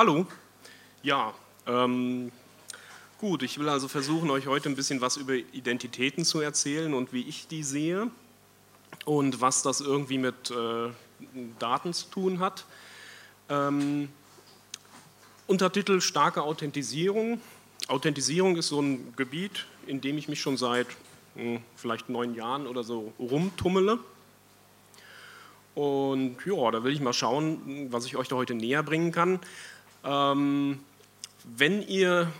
Hallo. Ja, ähm, gut, ich will also versuchen, euch heute ein bisschen was über Identitäten zu erzählen und wie ich die sehe und was das irgendwie mit äh, Daten zu tun hat. Ähm, Untertitel starke Authentisierung. Authentisierung ist so ein Gebiet, in dem ich mich schon seit hm, vielleicht neun Jahren oder so rumtummele. Und ja, da will ich mal schauen, was ich euch da heute näher bringen kann. Ähm, wenn ihr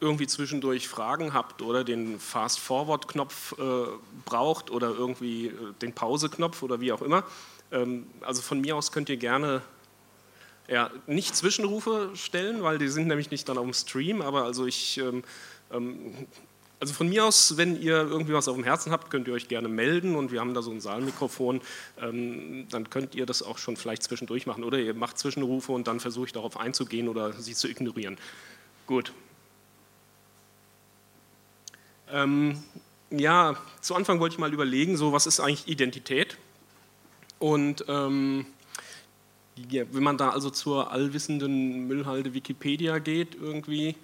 irgendwie zwischendurch Fragen habt oder den Fast-Forward-Knopf äh, braucht oder irgendwie äh, den Pause-Knopf oder wie auch immer, ähm, also von mir aus könnt ihr gerne ja, nicht Zwischenrufe stellen, weil die sind nämlich nicht dann auf dem Stream, aber also ich ähm, ähm also von mir aus, wenn ihr irgendwie was auf dem Herzen habt, könnt ihr euch gerne melden und wir haben da so ein Saalmikrofon, ähm, dann könnt ihr das auch schon vielleicht zwischendurch machen oder ihr macht Zwischenrufe und dann versuche ich darauf einzugehen oder sie zu ignorieren. Gut. Ähm, ja, zu Anfang wollte ich mal überlegen, so was ist eigentlich Identität? Und ähm, wenn man da also zur allwissenden Müllhalde Wikipedia geht irgendwie,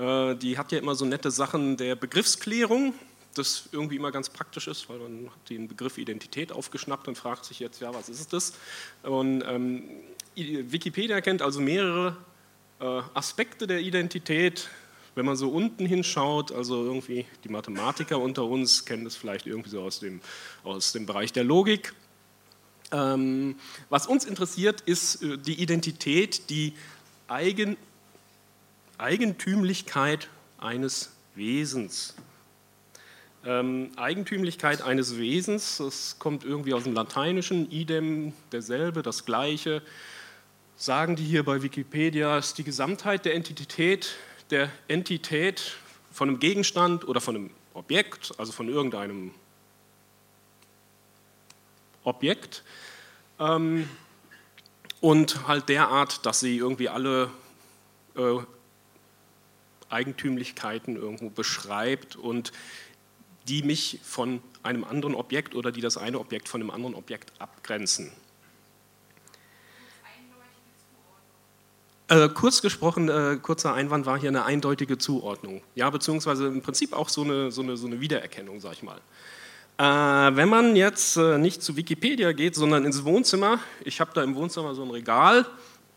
die hat ja immer so nette Sachen der Begriffsklärung, das irgendwie immer ganz praktisch ist, weil man hat den Begriff Identität aufgeschnappt und fragt sich jetzt, ja, was ist das? Und ähm, Wikipedia kennt also mehrere äh, Aspekte der Identität. Wenn man so unten hinschaut, also irgendwie die Mathematiker unter uns kennen das vielleicht irgendwie so aus dem, aus dem Bereich der Logik. Ähm, was uns interessiert, ist äh, die Identität, die Eigen, Eigentümlichkeit eines Wesens. Ähm, Eigentümlichkeit eines Wesens, das kommt irgendwie aus dem Lateinischen, idem, derselbe, das Gleiche. Sagen die hier bei Wikipedia, ist die Gesamtheit der Entität, der Entität von einem Gegenstand oder von einem Objekt, also von irgendeinem Objekt. Ähm, und halt derart, dass sie irgendwie alle äh, Eigentümlichkeiten irgendwo beschreibt und die mich von einem anderen Objekt oder die das eine Objekt von einem anderen Objekt abgrenzen. Äh, kurz gesprochen, äh, kurzer Einwand war hier eine eindeutige Zuordnung. Ja, beziehungsweise im Prinzip auch so eine, so eine, so eine Wiedererkennung, sag ich mal. Äh, wenn man jetzt äh, nicht zu Wikipedia geht, sondern ins Wohnzimmer, ich habe da im Wohnzimmer so ein Regal,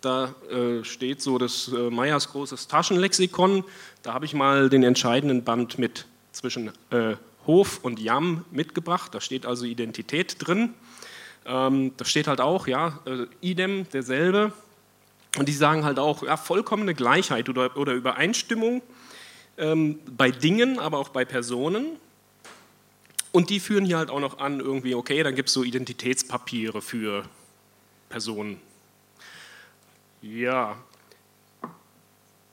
da äh, steht so das äh, Meyers großes Taschenlexikon. Da habe ich mal den entscheidenden Band mit zwischen äh, Hof und Jam mitgebracht. Da steht also Identität drin. Ähm, da steht halt auch, ja, äh, idem, derselbe. Und die sagen halt auch, ja, vollkommene Gleichheit oder, oder Übereinstimmung ähm, bei Dingen, aber auch bei Personen. Und die führen hier halt auch noch an, irgendwie, okay, dann gibt es so Identitätspapiere für Personen. Ja.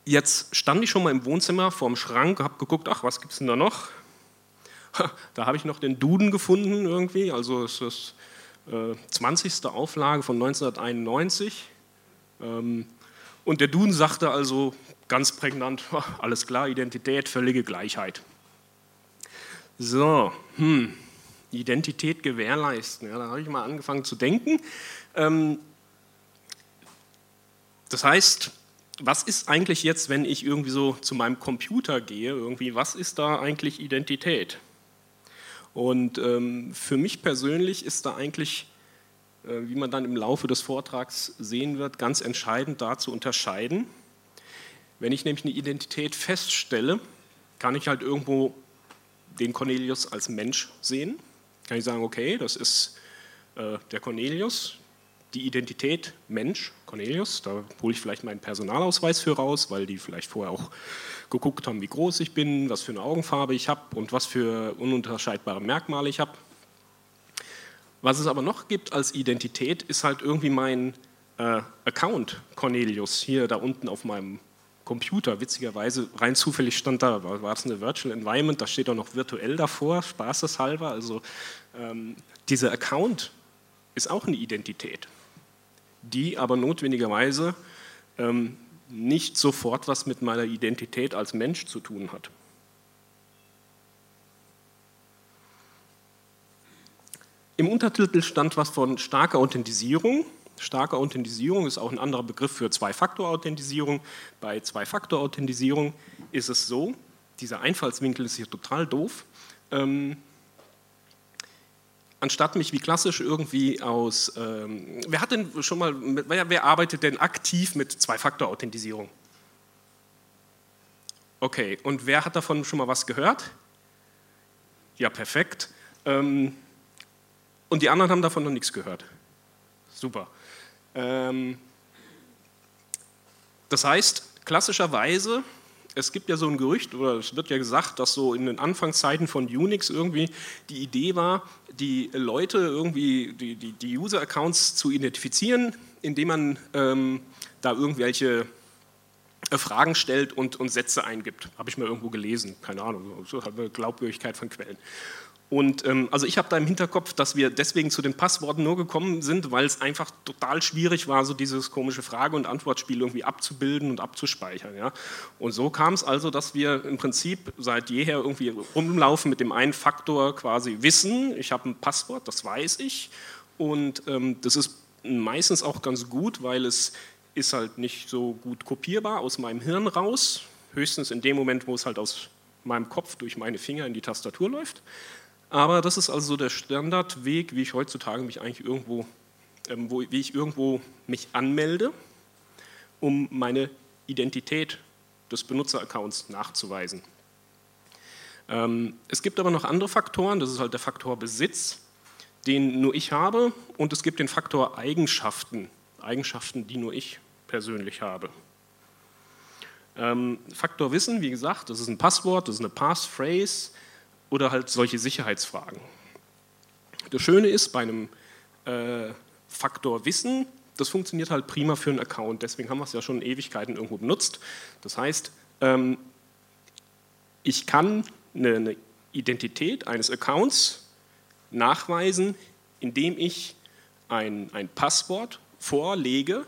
Jetzt stand ich schon mal im Wohnzimmer vorm Schrank, habe geguckt, ach, was gibt es denn da noch? Da habe ich noch den Duden gefunden irgendwie, also es ist äh, 20. Auflage von 1991. Ähm, und der Duden sagte also ganz prägnant, alles klar, Identität, völlige Gleichheit. So, hm, Identität gewährleisten. Ja, da habe ich mal angefangen zu denken. Ähm, das heißt, was ist eigentlich jetzt, wenn ich irgendwie so zu meinem Computer gehe, irgendwie, was ist da eigentlich Identität? Und ähm, für mich persönlich ist da eigentlich, äh, wie man dann im Laufe des Vortrags sehen wird, ganz entscheidend da zu unterscheiden. Wenn ich nämlich eine Identität feststelle, kann ich halt irgendwo den Cornelius als Mensch sehen. Kann ich sagen, okay, das ist äh, der Cornelius, die Identität Mensch, Cornelius, da hole ich vielleicht meinen Personalausweis für raus, weil die vielleicht vorher auch geguckt haben, wie groß ich bin, was für eine Augenfarbe ich habe und was für ununterscheidbare Merkmale ich habe. Was es aber noch gibt als Identität, ist halt irgendwie mein äh, Account Cornelius hier da unten auf meinem Computer. Witzigerweise, rein zufällig stand da, war, es eine Virtual Environment, da steht auch noch virtuell davor, spaßeshalber. Also ähm, dieser Account ist auch eine Identität die aber notwendigerweise ähm, nicht sofort was mit meiner Identität als Mensch zu tun hat. Im Untertitel stand was von starker Authentisierung. Starke Authentisierung ist auch ein anderer Begriff für Zwei-Faktor-Authentisierung. Bei Zwei-Faktor-Authentisierung ist es so, dieser Einfallswinkel ist hier total doof. Ähm, anstatt mich wie klassisch irgendwie aus, ähm, wer hat denn schon mal, wer, wer arbeitet denn aktiv mit Zwei-Faktor-Authentisierung? Okay, und wer hat davon schon mal was gehört? Ja, perfekt. Ähm, und die anderen haben davon noch nichts gehört. Super. Ähm, das heißt, klassischerweise es gibt ja so ein Gerücht, oder es wird ja gesagt, dass so in den Anfangszeiten von Unix irgendwie die Idee war, die Leute irgendwie, die, die, die User-Accounts zu identifizieren, indem man ähm, da irgendwelche äh, Fragen stellt und, und Sätze eingibt. Habe ich mal irgendwo gelesen, keine Ahnung, so Glaubwürdigkeit von Quellen. Und ähm, also ich habe da im Hinterkopf, dass wir deswegen zu den Passworten nur gekommen sind, weil es einfach total schwierig war, so dieses komische Frage- und Antwortspiel irgendwie abzubilden und abzuspeichern. Ja? Und so kam es also, dass wir im Prinzip seit jeher irgendwie rumlaufen mit dem einen Faktor quasi wissen, ich habe ein Passwort, das weiß ich. Und ähm, das ist meistens auch ganz gut, weil es ist halt nicht so gut kopierbar aus meinem Hirn raus, höchstens in dem Moment, wo es halt aus meinem Kopf durch meine Finger in die Tastatur läuft. Aber das ist also der Standardweg, wie ich heutzutage mich eigentlich irgendwo, ähm, wo, wie ich irgendwo mich anmelde, um meine Identität des Benutzeraccounts nachzuweisen. Ähm, es gibt aber noch andere Faktoren, das ist halt der Faktor Besitz, den nur ich habe, und es gibt den Faktor Eigenschaften, Eigenschaften, die nur ich persönlich habe. Ähm, Faktor Wissen, wie gesagt, das ist ein Passwort, das ist eine Passphrase, oder halt solche Sicherheitsfragen. Das Schöne ist, bei einem äh, Faktor Wissen, das funktioniert halt prima für einen Account, deswegen haben wir es ja schon Ewigkeiten irgendwo benutzt. Das heißt, ähm, ich kann eine, eine Identität eines Accounts nachweisen, indem ich ein, ein Passwort vorlege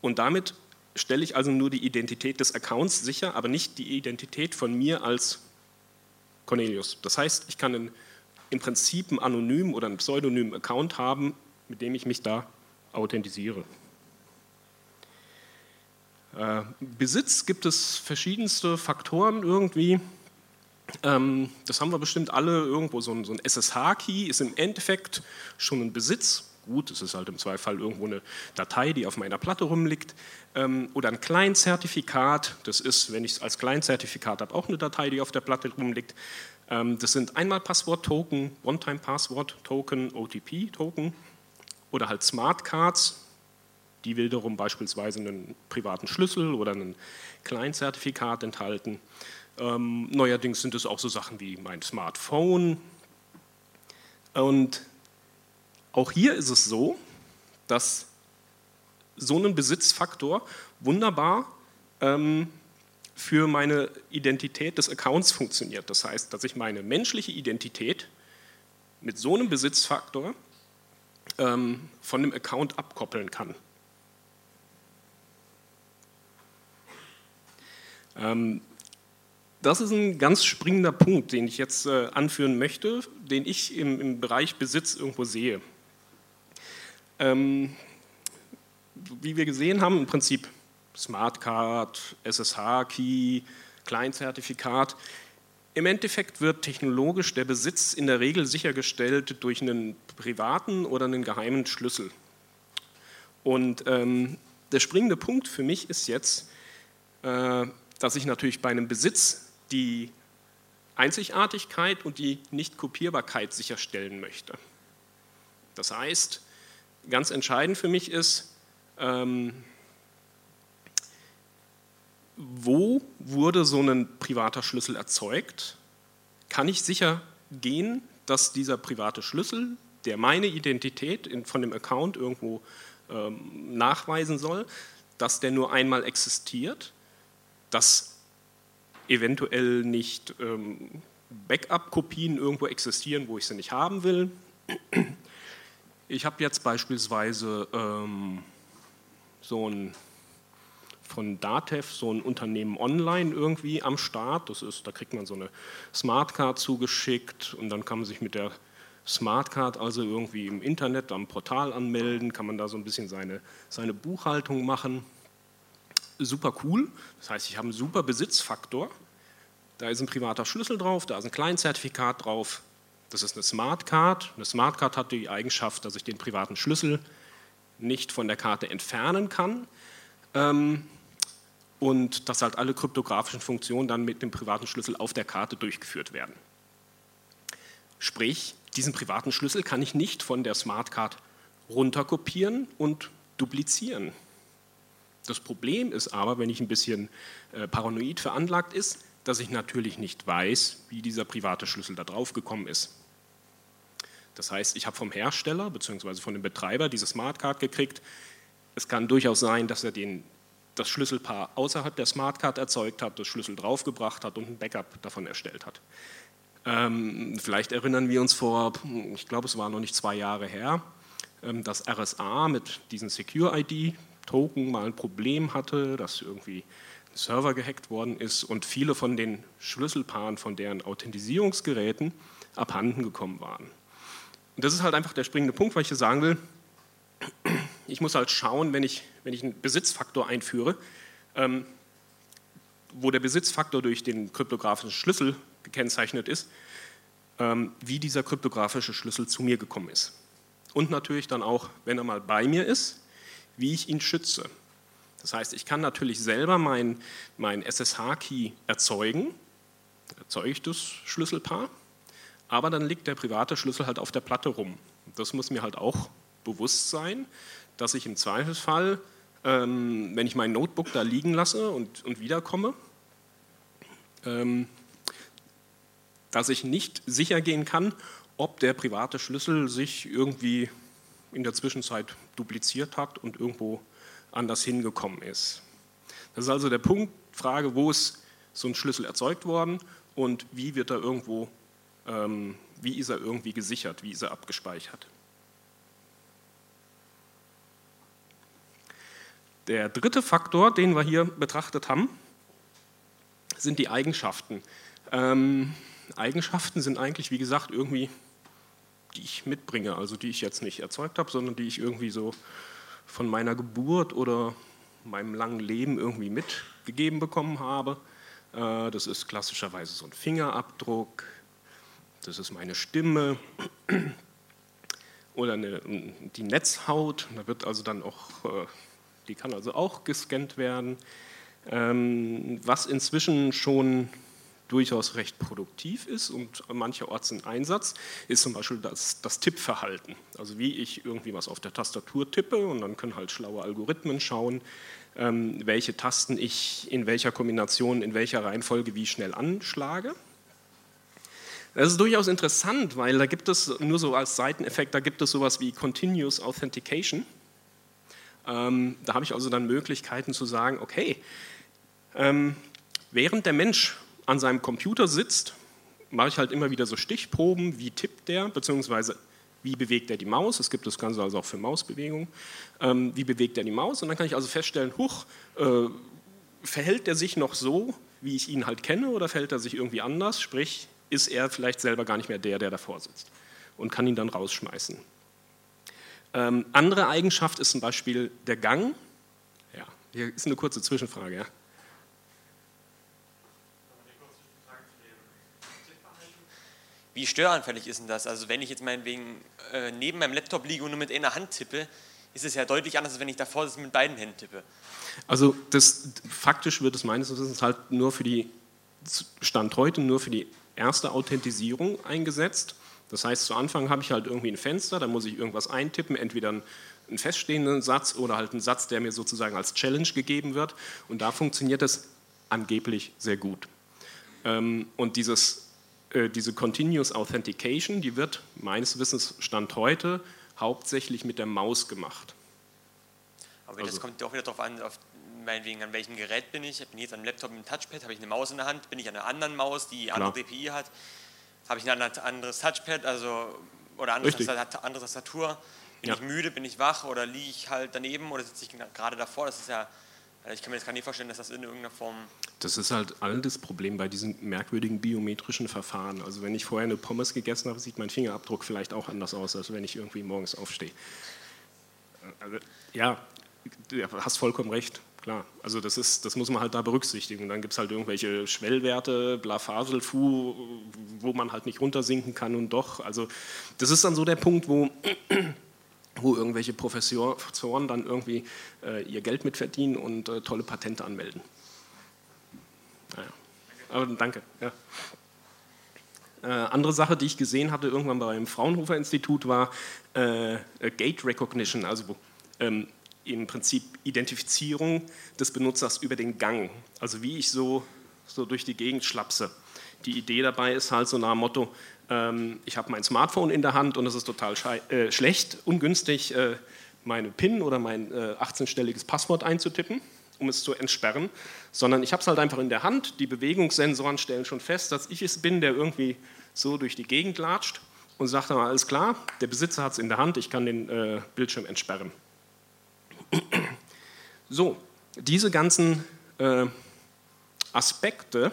und damit stelle ich also nur die Identität des Accounts sicher, aber nicht die Identität von mir als Cornelius. Das heißt, ich kann einen, im Prinzip einen anonymen oder einen pseudonymen Account haben, mit dem ich mich da authentisiere. Äh, Besitz gibt es verschiedenste Faktoren irgendwie. Ähm, das haben wir bestimmt alle irgendwo. So ein, so ein SSH-Key ist im Endeffekt schon ein Besitz. Gut, es ist halt im Zweifel irgendwo eine Datei, die auf meiner Platte rumliegt. Ähm, oder ein Client-Zertifikat, das ist, wenn ich es als Client-Zertifikat habe, auch eine Datei, die auf der Platte rumliegt. Ähm, das sind einmal Passwort-Token, One-Time-Passwort-Token, OTP-Token oder halt Smart Cards, die wiederum beispielsweise einen privaten Schlüssel oder ein Client-Zertifikat enthalten. Ähm, neuerdings sind es auch so Sachen wie mein Smartphone. Und auch hier ist es so, dass so ein Besitzfaktor wunderbar ähm, für meine Identität des Accounts funktioniert. Das heißt, dass ich meine menschliche Identität mit so einem Besitzfaktor ähm, von dem Account abkoppeln kann. Ähm, das ist ein ganz springender Punkt, den ich jetzt äh, anführen möchte, den ich im, im Bereich Besitz irgendwo sehe. Ähm, wie wir gesehen haben, im Prinzip Smartcard, SSH-Key, Client-Zertifikat. Im Endeffekt wird technologisch der Besitz in der Regel sichergestellt durch einen privaten oder einen geheimen Schlüssel. Und ähm, der springende Punkt für mich ist jetzt, äh, dass ich natürlich bei einem Besitz die Einzigartigkeit und die Nichtkopierbarkeit sicherstellen möchte. Das heißt, ganz entscheidend für mich ist, ähm, wo wurde so ein privater Schlüssel erzeugt? Kann ich sicher gehen, dass dieser private Schlüssel, der meine Identität in, von dem Account irgendwo ähm, nachweisen soll, dass der nur einmal existiert, dass eventuell nicht ähm, Backup-Kopien irgendwo existieren, wo ich sie nicht haben will. Ich habe jetzt beispielsweise ähm, so ein von Datev, so ein Unternehmen online irgendwie am Start. Das ist, da kriegt man so eine Smartcard zugeschickt und dann kann man sich mit der Smartcard also irgendwie im Internet am Portal anmelden, kann man da so ein bisschen seine, seine Buchhaltung machen. Super cool, das heißt, ich habe einen super Besitzfaktor. Da ist ein privater Schlüssel drauf, da ist ein Kleinzertifikat drauf. Das ist eine Smartcard. Eine Smartcard hat die Eigenschaft, dass ich den privaten Schlüssel nicht von der Karte entfernen kann ähm, und dass halt alle kryptografischen Funktionen dann mit dem privaten Schlüssel auf der Karte durchgeführt werden. Sprich, diesen privaten Schlüssel kann ich nicht von der Smartcard runterkopieren und duplizieren. Das Problem ist aber, wenn ich ein bisschen äh, paranoid veranlagt ist, dass ich natürlich nicht weiß, wie dieser private Schlüssel da drauf gekommen ist. Das heißt, ich habe vom Hersteller bzw. von dem Betreiber diese Smartcard gekriegt. Es kann durchaus sein, dass er den, das Schlüsselpaar außerhalb der Smartcard erzeugt hat, das Schlüssel draufgebracht hat und ein Backup davon erstellt hat. Ähm, vielleicht erinnern wir uns vor, ich glaube, es war noch nicht zwei Jahre her, ähm, dass RSA mit diesen Secure-ID-Token mal ein Problem hatte, dass irgendwie ein Server gehackt worden ist und viele von den Schlüsselpaaren von deren Authentisierungsgeräten abhanden gekommen waren. Und das ist halt einfach der springende Punkt, weil ich hier sagen will, ich muss halt schauen, wenn ich, wenn ich einen Besitzfaktor einführe, ähm, wo der Besitzfaktor durch den kryptografischen Schlüssel gekennzeichnet ist, ähm, wie dieser kryptografische Schlüssel zu mir gekommen ist. Und natürlich dann auch, wenn er mal bei mir ist, wie ich ihn schütze. Das heißt, ich kann natürlich selber mein, mein SSH-Key erzeugen, erzeuge ich das Schlüsselpaar, aber dann liegt der private Schlüssel halt auf der Platte rum. Das muss mir halt auch bewusst sein, dass ich im Zweifelsfall, ähm, wenn ich mein Notebook da liegen lasse und, und wiederkomme, ähm, dass ich nicht sicher gehen kann, ob der private Schlüssel sich irgendwie in der Zwischenzeit dupliziert hat und irgendwo anders hingekommen ist. Das ist also der Punkt, Frage, wo ist so ein Schlüssel erzeugt worden und wie wird er irgendwo, wie ist er irgendwie gesichert, wie ist er abgespeichert. Der dritte Faktor, den wir hier betrachtet haben, sind die Eigenschaften. Ähm, Eigenschaften sind eigentlich, wie gesagt, irgendwie, die ich mitbringe, also die ich jetzt nicht erzeugt habe, sondern die ich irgendwie so von meiner Geburt oder meinem langen Leben irgendwie mitgegeben bekommen habe. Äh, das ist klassischerweise so ein Fingerabdruck, das ist meine Stimme oder eine, die Netzhaut. Da wird also dann auch, äh, die kann also auch gescannt werden. Ähm, was inzwischen schon durchaus recht produktiv ist und mancherorts in Einsatz, ist zum Beispiel das, das Tippverhalten. Also wie ich irgendwie was auf der Tastatur tippe und dann können halt schlaue Algorithmen schauen, ähm, welche Tasten ich in welcher Kombination, in welcher Reihenfolge wie schnell anschlage. Das ist durchaus interessant, weil da gibt es nur so als Seiteneffekt, da gibt es sowas wie Continuous Authentication. Ähm, da habe ich also dann Möglichkeiten zu sagen, okay, ähm, während der Mensch an seinem Computer sitzt, mache ich halt immer wieder so Stichproben, wie tippt der, beziehungsweise wie bewegt er die Maus, es gibt das Ganze also auch für Mausbewegungen, ähm, wie bewegt er die Maus? Und dann kann ich also feststellen, huch, äh, verhält er sich noch so, wie ich ihn halt kenne oder verhält er sich irgendwie anders, sprich, ist er vielleicht selber gar nicht mehr der, der davor sitzt und kann ihn dann rausschmeißen. Ähm, andere Eigenschaft ist zum Beispiel der Gang. Ja, hier ist eine kurze Zwischenfrage. Ja. Wie störanfällig ist denn das? Also wenn ich jetzt meinetwegen äh, neben meinem Laptop liege und nur mit einer Hand tippe, ist es ja deutlich anders, als wenn ich davor sitze mit beiden Händen tippe. Also das, faktisch wird es meines Wissens halt nur für die, Stand heute nur für die erste Authentisierung eingesetzt. Das heißt, zu Anfang habe ich halt irgendwie ein Fenster, da muss ich irgendwas eintippen, entweder einen feststehenden Satz oder halt einen Satz, der mir sozusagen als Challenge gegeben wird. Und da funktioniert es angeblich sehr gut. Ähm, und dieses äh, diese Continuous Authentication, die wird meines Wissens Stand heute hauptsächlich mit der Maus gemacht. Aber also, das kommt auch wieder darauf an, auf meinetwegen an welchem Gerät bin ich. Ich bin jetzt am Laptop mit dem Touchpad, habe ich eine Maus in der Hand, bin ich an einer anderen Maus, die andere DPI hat, habe ich ein anderes Touchpad, also oder andere, andere Tastatur. Bin ja. ich müde, bin ich wach oder liege ich halt daneben oder sitze ich gerade davor? Das ist ja Also ich kann mir jetzt gar nicht vorstellen, dass das in irgendeiner Form. Das ist halt all das Problem bei diesen merkwürdigen biometrischen Verfahren. Also wenn ich vorher eine Pommes gegessen habe, sieht mein Fingerabdruck vielleicht auch anders aus, als wenn ich irgendwie morgens aufstehe. Also, ja, du hast vollkommen recht, klar. Also das, ist, das muss man halt da berücksichtigen. Dann gibt es halt irgendwelche Schwellwerte, Blafasel, Fu, wo man halt nicht runtersinken kann und doch. Also das ist dann so der Punkt, wo wo irgendwelche Professoren dann irgendwie äh, ihr Geld mitverdienen und äh, tolle Patente anmelden. Naja. Aber danke. Ja. Äh, andere Sache, die ich gesehen hatte irgendwann beim Fraunhofer Institut, war äh, Gate Recognition, also ähm, im Prinzip Identifizierung des Benutzers über den Gang. Also wie ich so, so durch die Gegend schlapse. Die Idee dabei ist halt so nach dem Motto, ähm, ich habe mein Smartphone in der Hand und es ist total äh, schlecht, ungünstig, äh, meine PIN oder mein äh, 18-stelliges Passwort einzutippen, um es zu entsperren, sondern ich habe es halt einfach in der Hand. Die Bewegungssensoren stellen schon fest, dass ich es bin, der irgendwie so durch die Gegend latscht und sagt dann alles klar, der Besitzer hat es in der Hand, ich kann den äh, Bildschirm entsperren. So, diese ganzen äh, Aspekte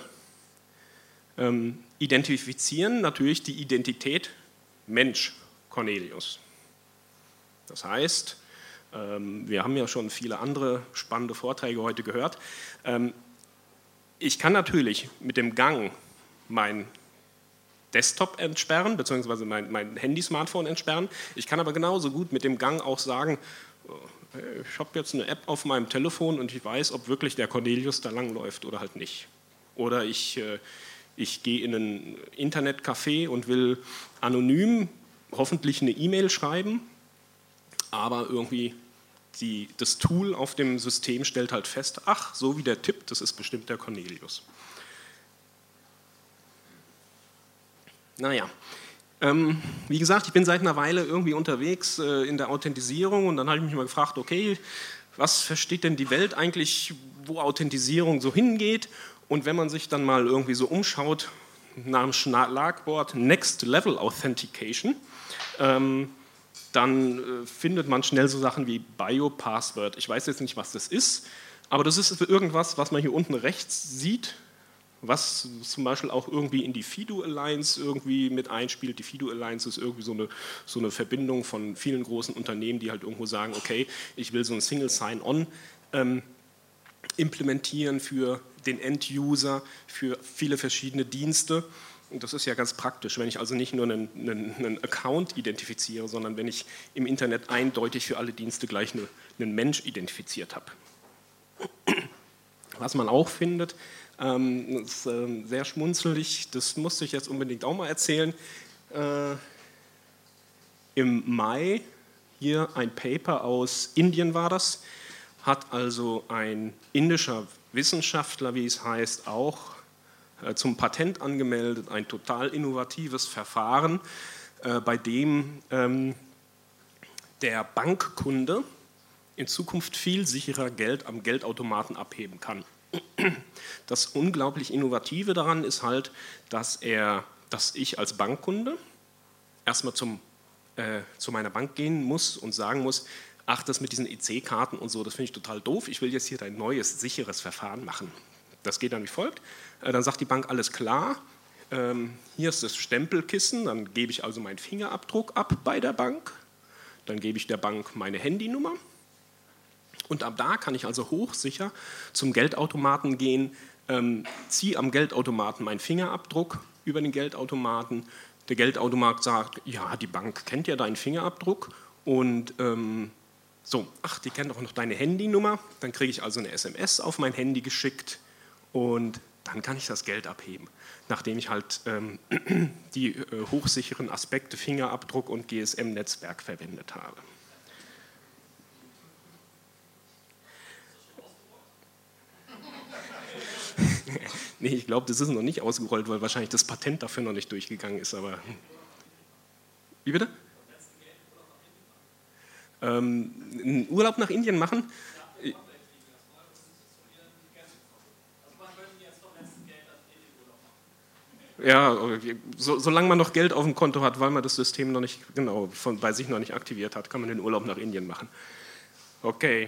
ähm, identifizieren natürlich die Identität Mensch Cornelius. Das heißt, ähm, wir haben ja schon viele andere spannende Vorträge heute gehört. Ähm, ich kann natürlich mit dem Gang mein Desktop entsperren, beziehungsweise mein, mein Handy-Smartphone entsperren. Ich kann aber genauso gut mit dem Gang auch sagen, ich habe jetzt eine App auf meinem Telefon und ich weiß, ob wirklich der Cornelius da langläuft oder halt nicht. Oder ich äh, ich gehe in ein Internetcafé und will anonym hoffentlich eine E-Mail schreiben, aber irgendwie die, das Tool auf dem System stellt halt fest, ach, so wie der Tipp, das ist bestimmt der Cornelius. Naja, ähm, wie gesagt, ich bin seit einer Weile irgendwie unterwegs äh, in der Authentisierung und dann habe ich mich mal gefragt, okay, was versteht denn die Welt eigentlich, wo Authentisierung so hingeht? Und wenn man sich dann mal irgendwie so umschaut nach dem Schlagwort Next Level Authentication, ähm, dann äh, findet man schnell so Sachen wie Biopassword. Ich weiß jetzt nicht, was das ist, aber das ist irgendwas, was man hier unten rechts sieht, was zum Beispiel auch irgendwie in die FIDO Alliance irgendwie mit einspielt. Die FIDO Alliance ist irgendwie so eine, so eine Verbindung von vielen großen Unternehmen, die halt irgendwo sagen, okay, ich will so ein Single Sign-On ähm, implementieren für den End-User für viele verschiedene Dienste. Und das ist ja ganz praktisch, wenn ich also nicht nur einen, einen, einen, Account identifiziere, sondern wenn ich im Internet eindeutig für alle Dienste gleich eine, einen Mensch identifiziert habe. Was man auch findet, ähm, ist äh, sehr schmunzelig, das musste ich jetzt unbedingt auch mal erzählen. Äh, Im Mai, hier ein Paper aus Indien war das, hat also ein indischer Wissenschaftler, wie es heißt, auch äh, zum Patent angemeldet, ein total innovatives Verfahren, äh, bei dem ähm, der Bankkunde in Zukunft viel sicherer Geld am Geldautomaten abheben kann. Das unglaublich Innovative daran ist halt, dass, er, dass ich als Bankkunde erstmal zum, äh, zu meiner Bank gehen muss und sagen muss, ach, das mit diesen EC-Karten und so, das finde ich total doof, ich will jetzt hier ein neues, sicheres Verfahren machen. Das geht dann wie folgt. Äh, dann sagt die Bank, alles klar, ähm, hier ist das Stempelkissen, dann gebe ich also meinen Fingerabdruck ab bei der Bank, dann gebe ich der Bank meine Handynummer und ab da kann ich also hochsicher zum Geldautomaten gehen, ähm, ziehe am Geldautomaten meinen Fingerabdruck über den Geldautomaten. Der Geldautomat sagt, ja, die Bank kennt ja deinen Fingerabdruck und ähm, so, ach, die kennt auch noch deine Handynummer. Dann kriege ich also eine SMS auf mein Handy geschickt und dann kann ich das Geld abheben, nachdem ich halt ähm, die äh, hochsicheren Aspekte Fingerabdruck und GSM-Netzwerk verwendet habe. nee, ich glaube, das ist noch nicht ausgerollt, weil wahrscheinlich das Patent dafür noch nicht durchgegangen ist, aber. Wie bitte? ähm, einen Urlaub nach Indien machen. Ja, so, solange man noch Geld auf dem Konto hat, weil man das System noch nicht genau von, bei sich noch nicht aktiviert hat, kann man den Urlaub nach Indien machen. Okay.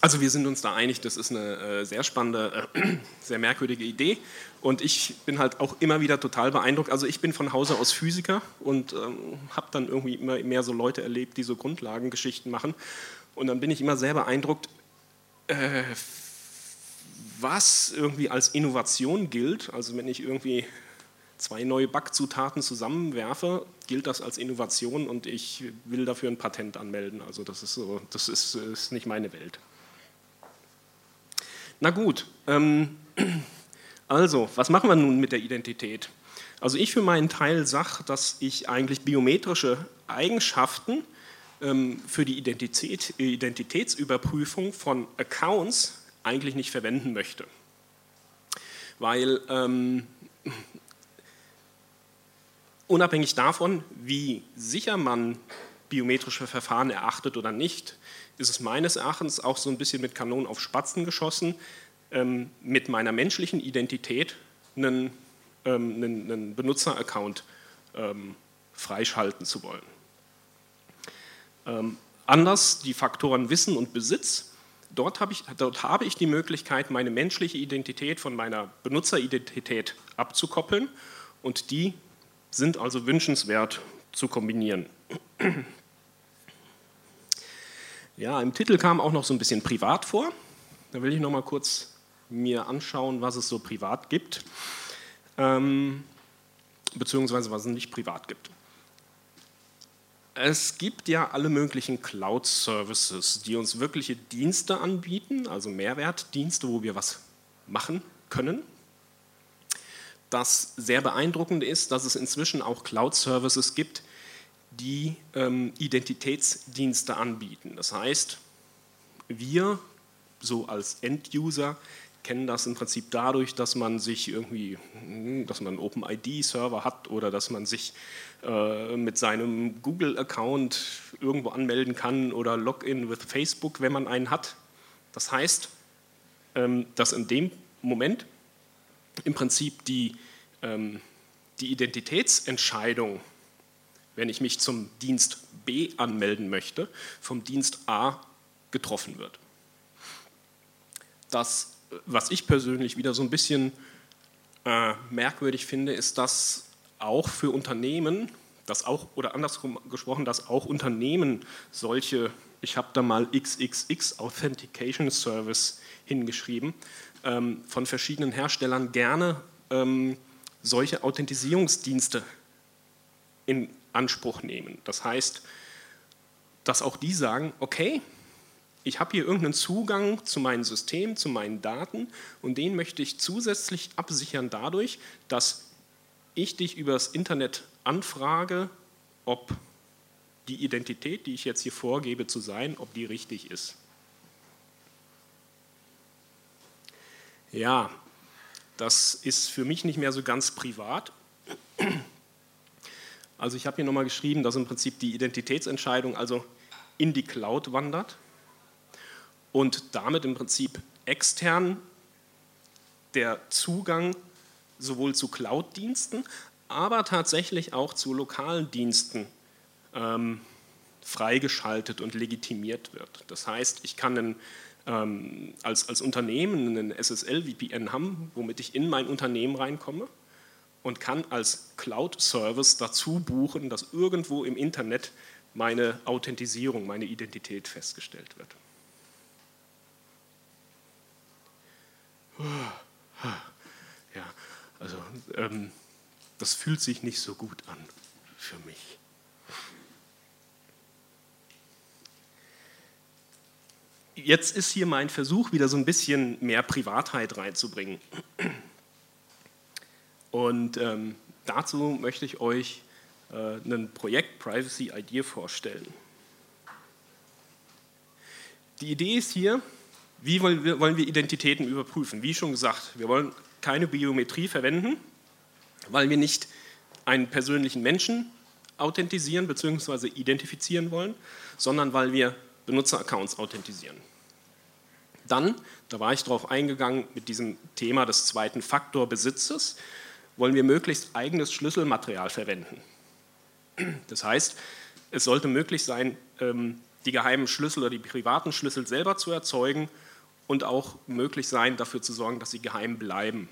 Also wir sind uns da einig, das ist eine äh, sehr spannende, äh, sehr merkwürdige Idee und ich bin halt auch immer wieder total beeindruckt. Also ich bin von Hause aus Physiker und ähm, habe dann irgendwie immer mehr so Leute erlebt, die so Grundlagengeschichten machen und dann bin ich immer sehr beeindruckt, äh, was irgendwie als Innovation gilt. Also wenn ich irgendwie zwei neue Backzutaten zusammenwerfe, gilt das als Innovation und ich will dafür ein Patent anmelden. Also das ist so, das ist, ist nicht meine Welt. Na gut, ähm, also, was machen wir nun mit der Identität? Also ich für meinen Teil sage, dass ich eigentlich biometrische Eigenschaften ähm, für die Identität, Identitätsüberprüfung von Accounts eigentlich nicht verwenden möchte. Weil ähm, unabhängig davon, wie sicher man biometrische Verfahren erachtet oder nicht, ist es meines Erachtens auch so ein bisschen mit Kanonen auf Spatzen geschossen, ähm, mit meiner menschlichen Identität einen, ähm, einen, einen Benutzeraccount ähm, freischalten zu wollen. Ähm, anders die Faktoren Wissen und Besitz. Dort habe, ich, dort habe ich die Möglichkeit, meine menschliche Identität von meiner Benutzeridentität abzukoppeln und die sind also wünschenswert zu kombinieren. Ja, im Titel kam auch noch so ein bisschen privat vor. Da will ich noch mal kurz mir anschauen, was es so privat gibt, ähm, beziehungsweise was es nicht privat gibt. Es gibt ja alle möglichen Cloud-Services, die uns wirkliche Dienste anbieten, also Mehrwertdienste, wo wir was machen können. Das sehr beeindruckende ist, dass es inzwischen auch Cloud-Services gibt, die ähm, Identitätsdienste anbieten. Das heißt, wir so als End-User kennen das im Prinzip dadurch, dass man sich irgendwie, hm, dass man einen OpenID-Server hat oder dass man sich äh, mit seinem Google-Account irgendwo anmelden kann oder Login with Facebook, wenn man einen hat. Das heißt, ähm, dass in dem Moment im Prinzip die, ähm, die Identitätsentscheidung wenn ich mich zum Dienst B anmelden möchte, vom Dienst A getroffen wird. Das, was ich persönlich wieder so ein bisschen äh, merkwürdig finde, ist, dass auch für Unternehmen, dass auch, oder andersrum gesprochen, dass auch Unternehmen solche, ich habe da mal XXX Authentication Service hingeschrieben, ähm, von verschiedenen Herstellern gerne ähm, solche Authentisierungsdienste in Anspruch nehmen. Das heißt, dass auch die sagen, okay, ich habe hier irgendeinen Zugang zu meinem System, zu meinen Daten und den möchte ich zusätzlich absichern dadurch, dass ich dich über das Internet anfrage, ob die Identität, die ich jetzt hier vorgebe zu sein, ob die richtig ist. Ja, das ist für mich nicht mehr so ganz privat. Also ich habe hier nochmal geschrieben, dass im Prinzip die Identitätsentscheidung also in die Cloud wandert und damit im Prinzip extern der Zugang sowohl zu Cloud-Diensten, aber tatsächlich auch zu lokalen Diensten ähm, freigeschaltet und legitimiert wird. Das heißt, ich kann einen, ähm, als, als Unternehmen einen SSL-VPN haben, womit ich in mein Unternehmen reinkomme und kann als Cloud-Service dazu buchen, dass irgendwo im Internet meine Authentisierung, meine Identität festgestellt wird. Ja, also ähm, das fühlt sich nicht so gut an für mich. Jetzt ist hier mein Versuch, wieder so ein bisschen mehr Privatheit reinzubringen. Und ähm, dazu möchte ich euch äh, ein Projekt Privacy Idea vorstellen. Die Idee ist hier, wie wollen wir, wollen wir Identitäten überprüfen? Wie schon gesagt, wir wollen keine Biometrie verwenden, weil wir nicht einen persönlichen Menschen authentisieren bzw. identifizieren wollen, sondern weil wir Benutzeraccounts authentisieren. Dann, da war ich darauf eingegangen mit diesem Thema des zweiten Faktorbesitzes, wollen wir möglichst eigenes Schlüsselmaterial verwenden. Das heißt, es sollte möglich sein, ähm, die geheimen Schlüssel oder die privaten Schlüssel selber zu erzeugen und auch möglich sein, dafür zu sorgen, dass sie geheim bleiben.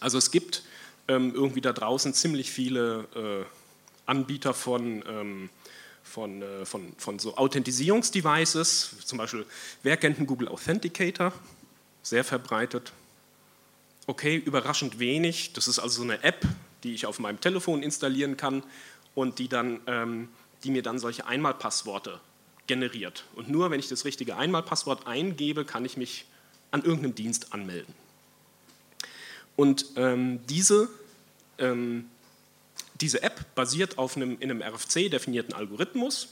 Also es gibt ähm, irgendwie da draußen ziemlich viele äh, Anbieter von, ähm, von, äh, von, von so Authentisierungsdevices, zum Beispiel, wer kennt einen Google Authenticator? Sehr verbreitet. Okay, überraschend wenig. Das ist also so eine App, die ich auf meinem Telefon installieren kann und die, dann, ähm, die mir dann solche Einmalpassworte generiert. Und nur wenn ich das richtige Einmalpasswort eingebe, kann ich mich an irgendeinem Dienst anmelden. Und ähm, diese, ähm, diese App basiert auf einem in einem RFC definierten Algorithmus.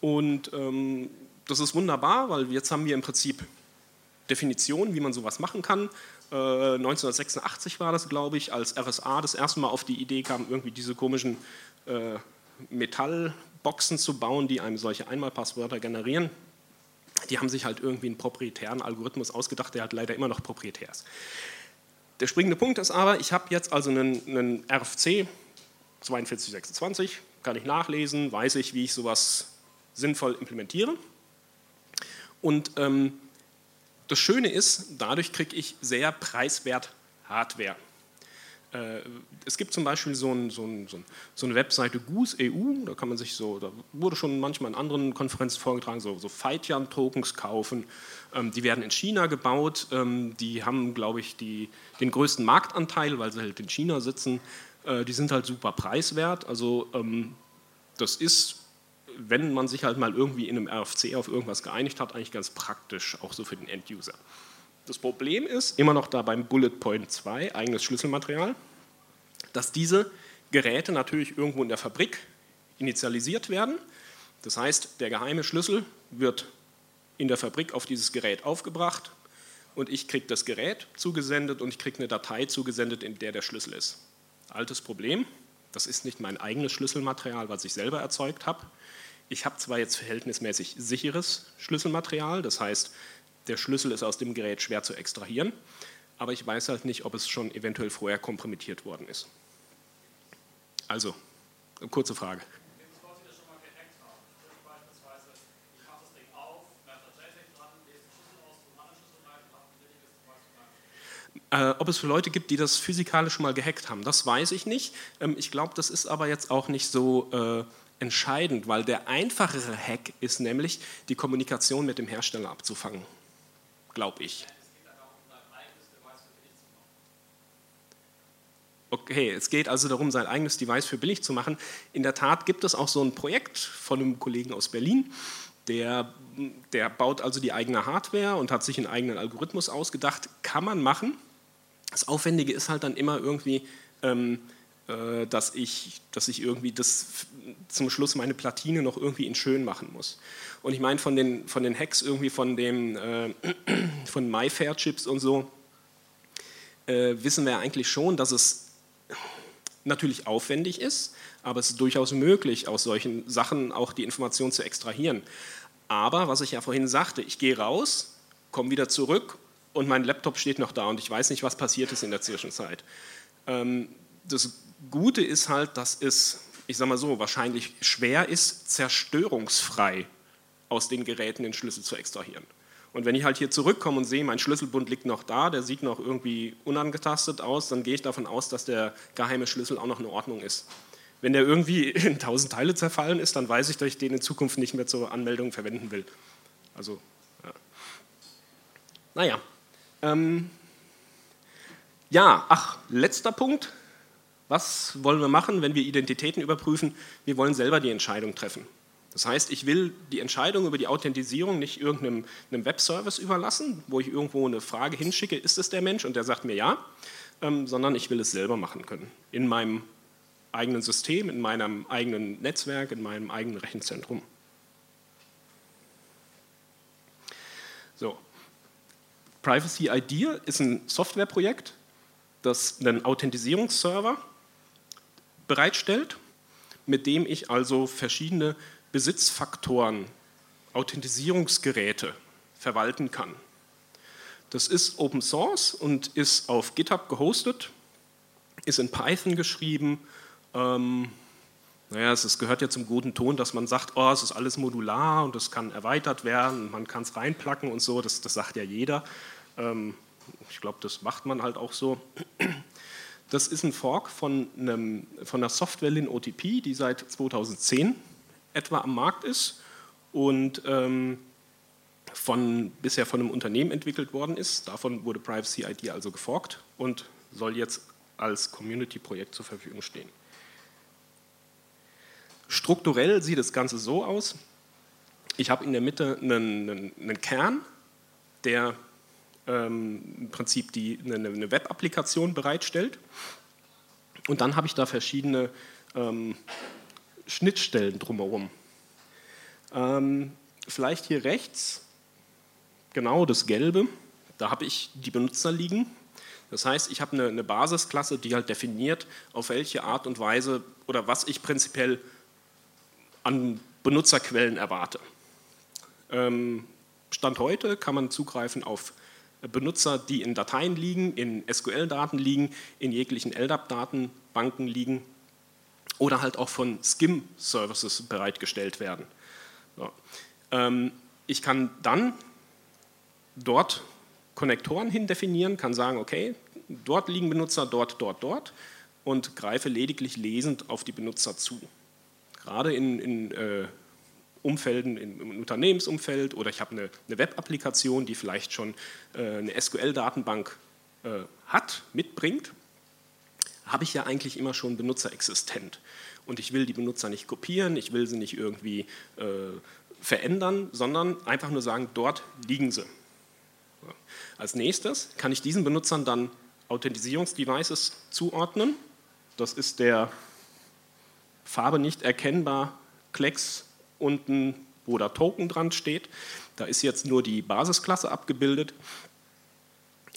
Und ähm, das ist wunderbar, weil jetzt haben wir im Prinzip Definitionen, wie man sowas machen kann. 1986 äh, war das, glaube ich, als RSA das erste Mal auf die Idee kam, irgendwie diese komischen äh, Metallboxen zu bauen, die einem solche Einmalpasswörter generieren. Die haben sich halt irgendwie einen proprietären Algorithmus ausgedacht, der halt leider immer noch proprietär ist. Der springende Punkt ist aber, ich habe jetzt also einen, einen RFC 4226, kann ich nachlesen, weiß ich, wie ich sowas sinnvoll implementiere. Und ähm, das Schöne ist, dadurch kriege ich sehr preiswert Hardware. Äh, es gibt zum Beispiel so, ein, so, ein, so, eine Webseite Goose EU, da kann man sich so, da wurde schon manchmal in anderen Konferenzen vorgetragen, so, so Feitian-Tokens kaufen. Ähm, die werden in China gebaut, ähm, die haben, glaube ich, die, den größten Marktanteil, weil sie halt in China sitzen. Äh, die sind halt super preiswert, also ähm, das ist wenn man sich halt mal irgendwie in einem RFC auf irgendwas geeinigt hat, eigentlich ganz praktisch, auch so für den End-User. Das Problem ist, immer noch da beim Bullet Point 2, eigenes Schlüsselmaterial, dass diese Geräte natürlich irgendwo in der Fabrik initialisiert werden. Das heißt, der geheime Schlüssel wird in der Fabrik auf dieses Gerät aufgebracht und ich kriege das Gerät zugesendet und ich kriege eine Datei zugesendet, in der der Schlüssel ist. Altes Problem, das ist nicht mein eigenes Schlüsselmaterial, was ich selber erzeugt habe, ich habe zwar jetzt verhältnismäßig sicheres Schlüsselmaterial, das heißt, der Schlüssel ist aus dem Gerät schwer zu extrahieren, aber ich weiß halt nicht, ob es schon eventuell vorher kompromittiert worden ist. Also, kurze Frage. Äh, ob es für Leute gibt, die das physikalisch schon mal gehackt haben, das weiß ich nicht. Ähm, ich glaube, das ist aber jetzt auch nicht so äh, entscheidend, weil der einfachere Hack ist nämlich, die Kommunikation mit dem Hersteller abzufangen, glaube ich. Okay, es geht also darum, sein eigenes Device für billig zu machen. In der Tat gibt es auch so ein Projekt von einem Kollegen aus Berlin, der, der baut also die eigene Hardware und hat sich einen eigenen Algorithmus ausgedacht. Kann man machen. Das Aufwendige ist halt dann immer irgendwie, ähm, äh, dass ich, dass ich irgendwie das zum Schluss meine Platine noch irgendwie in schön machen muss. Und ich meine von den, von den Hacks irgendwie von dem äh, von MyFair Chips und so äh, wissen wir eigentlich schon, dass es natürlich aufwendig ist, aber es ist durchaus möglich, aus solchen Sachen auch die Information zu extrahieren. Aber was ich ja vorhin sagte, ich gehe raus, komme wieder zurück und mein Laptop steht noch da und ich weiß nicht, was passiert ist in der Zwischenzeit. Ähm, das Gute ist halt, dass es, ich sage mal so, wahrscheinlich schwer ist, zerstörungsfrei aus den Geräten den Schlüssel zu extrahieren. Und wenn ich halt hier zurückkomme und sehe, mein Schlüsselbund liegt noch da, der sieht noch irgendwie unangetastet aus, dann gehe ich davon aus, dass der geheime Schlüssel auch noch in Ordnung ist. Wenn der irgendwie in tausend Teile zerfallen ist, dann weiß ich, dass ich den in Zukunft nicht mehr zur Anmeldung verwenden will. Also, ja. naja. Ähm, ja, ach, letzter Punkt. Was wollen wir machen, wenn wir Identitäten überprüfen? Wir wollen selber die Entscheidung treffen. Das heißt, ich will die Entscheidung über die Authentisierung nicht irgendeinem Webservice überlassen, wo ich irgendwo eine Frage hinschicke, ist es der Mensch und der sagt mir ja, ähm, sondern ich will es selber machen können. In meinem eigenen System, in meinem eigenen Netzwerk, in meinem eigenen Rechenzentrum. So. Privacy Idea ist ein Softwareprojekt, das einen Authentisierungsserver bereitstellt, mit dem ich also verschiedene Besitzfaktoren, Authentisierungsgeräte verwalten kann. Das ist Open Source und ist auf GitHub gehostet, ist in Python geschrieben, ähm, naja, es, es, gehört ja zum guten Ton, dass man sagt, oh, es ist alles modular und es kann erweitert werden, man kann es reinplacken und so, das, das sagt ja jeder. Ähm, ich glaube, das macht man halt auch so. Das ist ein Fork von, einem, von einer Software in OTP, die seit 2010 etwa am Markt ist und ähm, von, bisher von einem Unternehmen entwickelt worden ist. Davon wurde Privacy ID also geforkt und soll jetzt als Community-Projekt zur Verfügung stehen. Strukturell sieht das Ganze so aus. Ich habe in der Mitte einen, einen, einen Kern, der ähm, im Prinzip die, eine, eine Web-Applikation bereitstellt. Und dann habe ich da verschiedene ähm, Schnittstellen drumherum. Ähm, vielleicht hier rechts, genau das Gelbe, da habe ich die Benutzer liegen. Das heißt, ich habe eine, eine, Basisklasse, die halt definiert, auf welche Art und Weise oder was ich prinzipiell an Benutzerquellen erwarte. Ähm, Stand heute kann man zugreifen auf Benutzer, die in Dateien liegen, in SQL-Daten liegen, in jeglichen LDAP-Datenbanken liegen oder halt auch von SCIM-Services bereitgestellt werden. So. Ähm, ich kann dann dort Konnektoren hin definieren, kann sagen, okay, dort liegen Benutzer, dort, dort, dort und greife lediglich lesend auf die Benutzer zu. Gerade in, in äh, Umfelden, im Unternehmensumfeld oder ich habe eine, eine Web-Applikation, die vielleicht schon äh, eine SQL-Datenbank äh, hat, mitbringt, habe ich ja eigentlich immer schon Benutzer existent. Und ich will die Benutzer nicht kopieren, ich will sie nicht irgendwie äh, verändern, sondern einfach nur sagen, dort liegen sie. Als nächstes kann ich diesen Benutzern dann Authentisierungsdevices zuordnen. Das ist der Farbe nicht erkennbar Klecks unten, wo da Token dran steht. Da ist jetzt nur die Basisklasse abgebildet.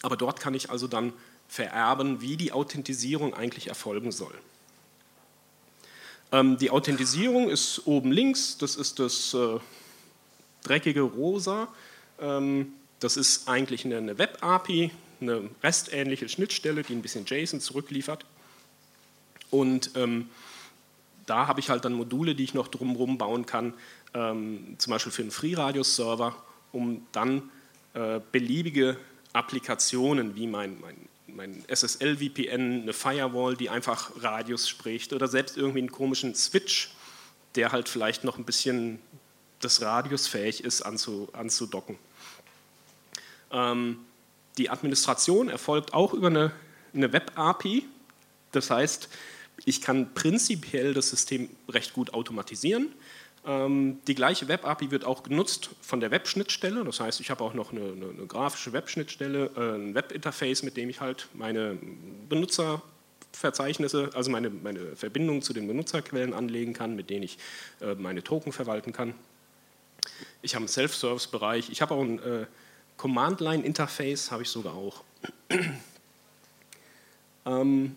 Aber dort kann ich also dann vererben, wie die Authentisierung eigentlich erfolgen soll. Ähm, die Authentisierung ist oben links, das ist das äh, dreckige Rosa. Ähm, das ist eigentlich eine, eine Web-API, eine REST-ähnliche Schnittstelle, die ein bisschen JSON zurückliefert. Und ähm, da habe ich halt dann Module, die ich noch drumherum bauen kann, ähm, zum Beispiel für einen Free-Radius-Server, um dann äh, beliebige Applikationen wie mein, mein, mein SSL-VPN, eine Firewall, die einfach Radius spricht oder selbst irgendwie einen komischen Switch, der halt vielleicht noch ein bisschen des Radius fähig ist anzu, anzudocken. Ähm, die Administration erfolgt auch über eine, eine Web-API. Das heißt, ich kann prinzipiell das System recht gut automatisieren. Ähm, die gleiche Web-API wird auch genutzt von der Web-Schnittstelle. Das heißt, ich habe auch noch eine, eine, eine grafische Web-Schnittstelle, äh, ein Web-Interface, mit dem ich halt meine Benutzerverzeichnisse, also meine, meine Verbindungen zu den Benutzerquellen anlegen kann, mit denen ich äh, meine Token verwalten kann. Ich habe einen Self-Service-Bereich. Ich habe auch ein äh, Command-Line-Interface, habe ich sogar auch. ähm,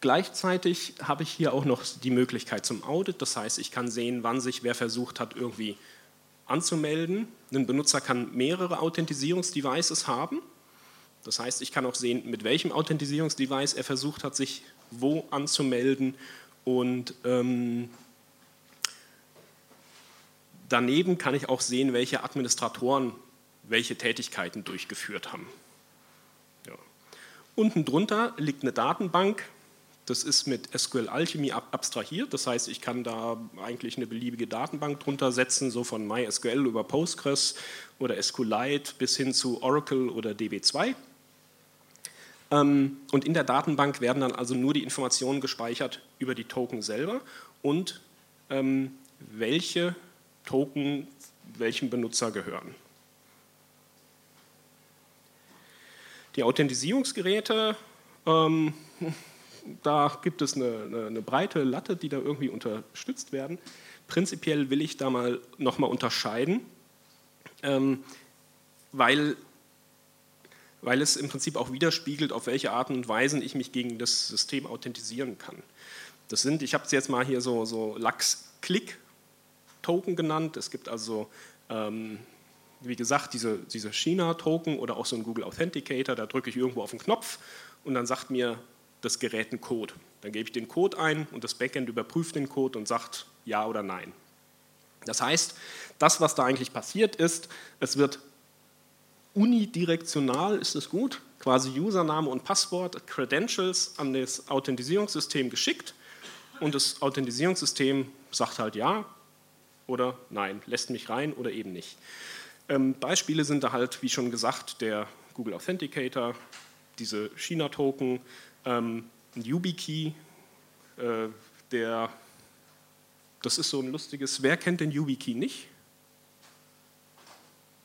Gleichzeitig habe ich hier auch noch die Möglichkeit zum Audit, das heißt, ich kann sehen, wann sich wer versucht hat, irgendwie anzumelden. Ein Benutzer kann mehrere Authentisierungsdevices haben. Das heißt, ich kann auch sehen, mit welchem Authentisierungsdevice er versucht hat, sich wo anzumelden. Und ähm, daneben kann ich auch sehen, welche Administratoren welche Tätigkeiten durchgeführt haben. Ja. Unten drunter liegt eine Datenbank, das ist mit SQL Alchemy abstrahiert, das heißt, ich kann da eigentlich eine beliebige Datenbank drunter setzen, so von MySQL über Postgres oder SQLite bis hin zu Oracle oder DB2. Ähm, und in der Datenbank werden dann also nur die Informationen gespeichert über die Token selber und ähm, welche Token welchem Benutzer gehören. Die Authentisierungsgeräte ähm, da gibt es eine, eine, eine, breite Latte, die da irgendwie unterstützt werden. Prinzipiell will ich da mal nochmal unterscheiden, ähm, weil, weil es im Prinzip auch widerspiegelt, auf welche Arten und Weisen ich mich gegen das System authentisieren kann. Das sind, ich habe es jetzt mal hier so, so Lachs-Click-Token genannt. Es gibt also, ähm, wie gesagt, diese, diese China-Token oder auch so ein Google Authenticator. Da drücke ich irgendwo auf den Knopf und dann sagt mir das Gerät einen Code. Dann gebe ich den Code ein und das Backend überprüft den Code und sagt ja oder nein. Das heißt, das, was da eigentlich passiert ist, es wird unidirektional, ist es gut, quasi Username und Passwort, Credentials an das Authentisierungssystem geschickt und das Authentisierungssystem sagt halt ja oder nein, lässt mich rein oder eben nicht. Ähm, Beispiele sind da halt, wie schon gesagt, der Google Authenticator, diese China-Token, ähm, ein YubiKey, äh, der, das ist so ein lustiges, wer kennt den YubiKey nicht?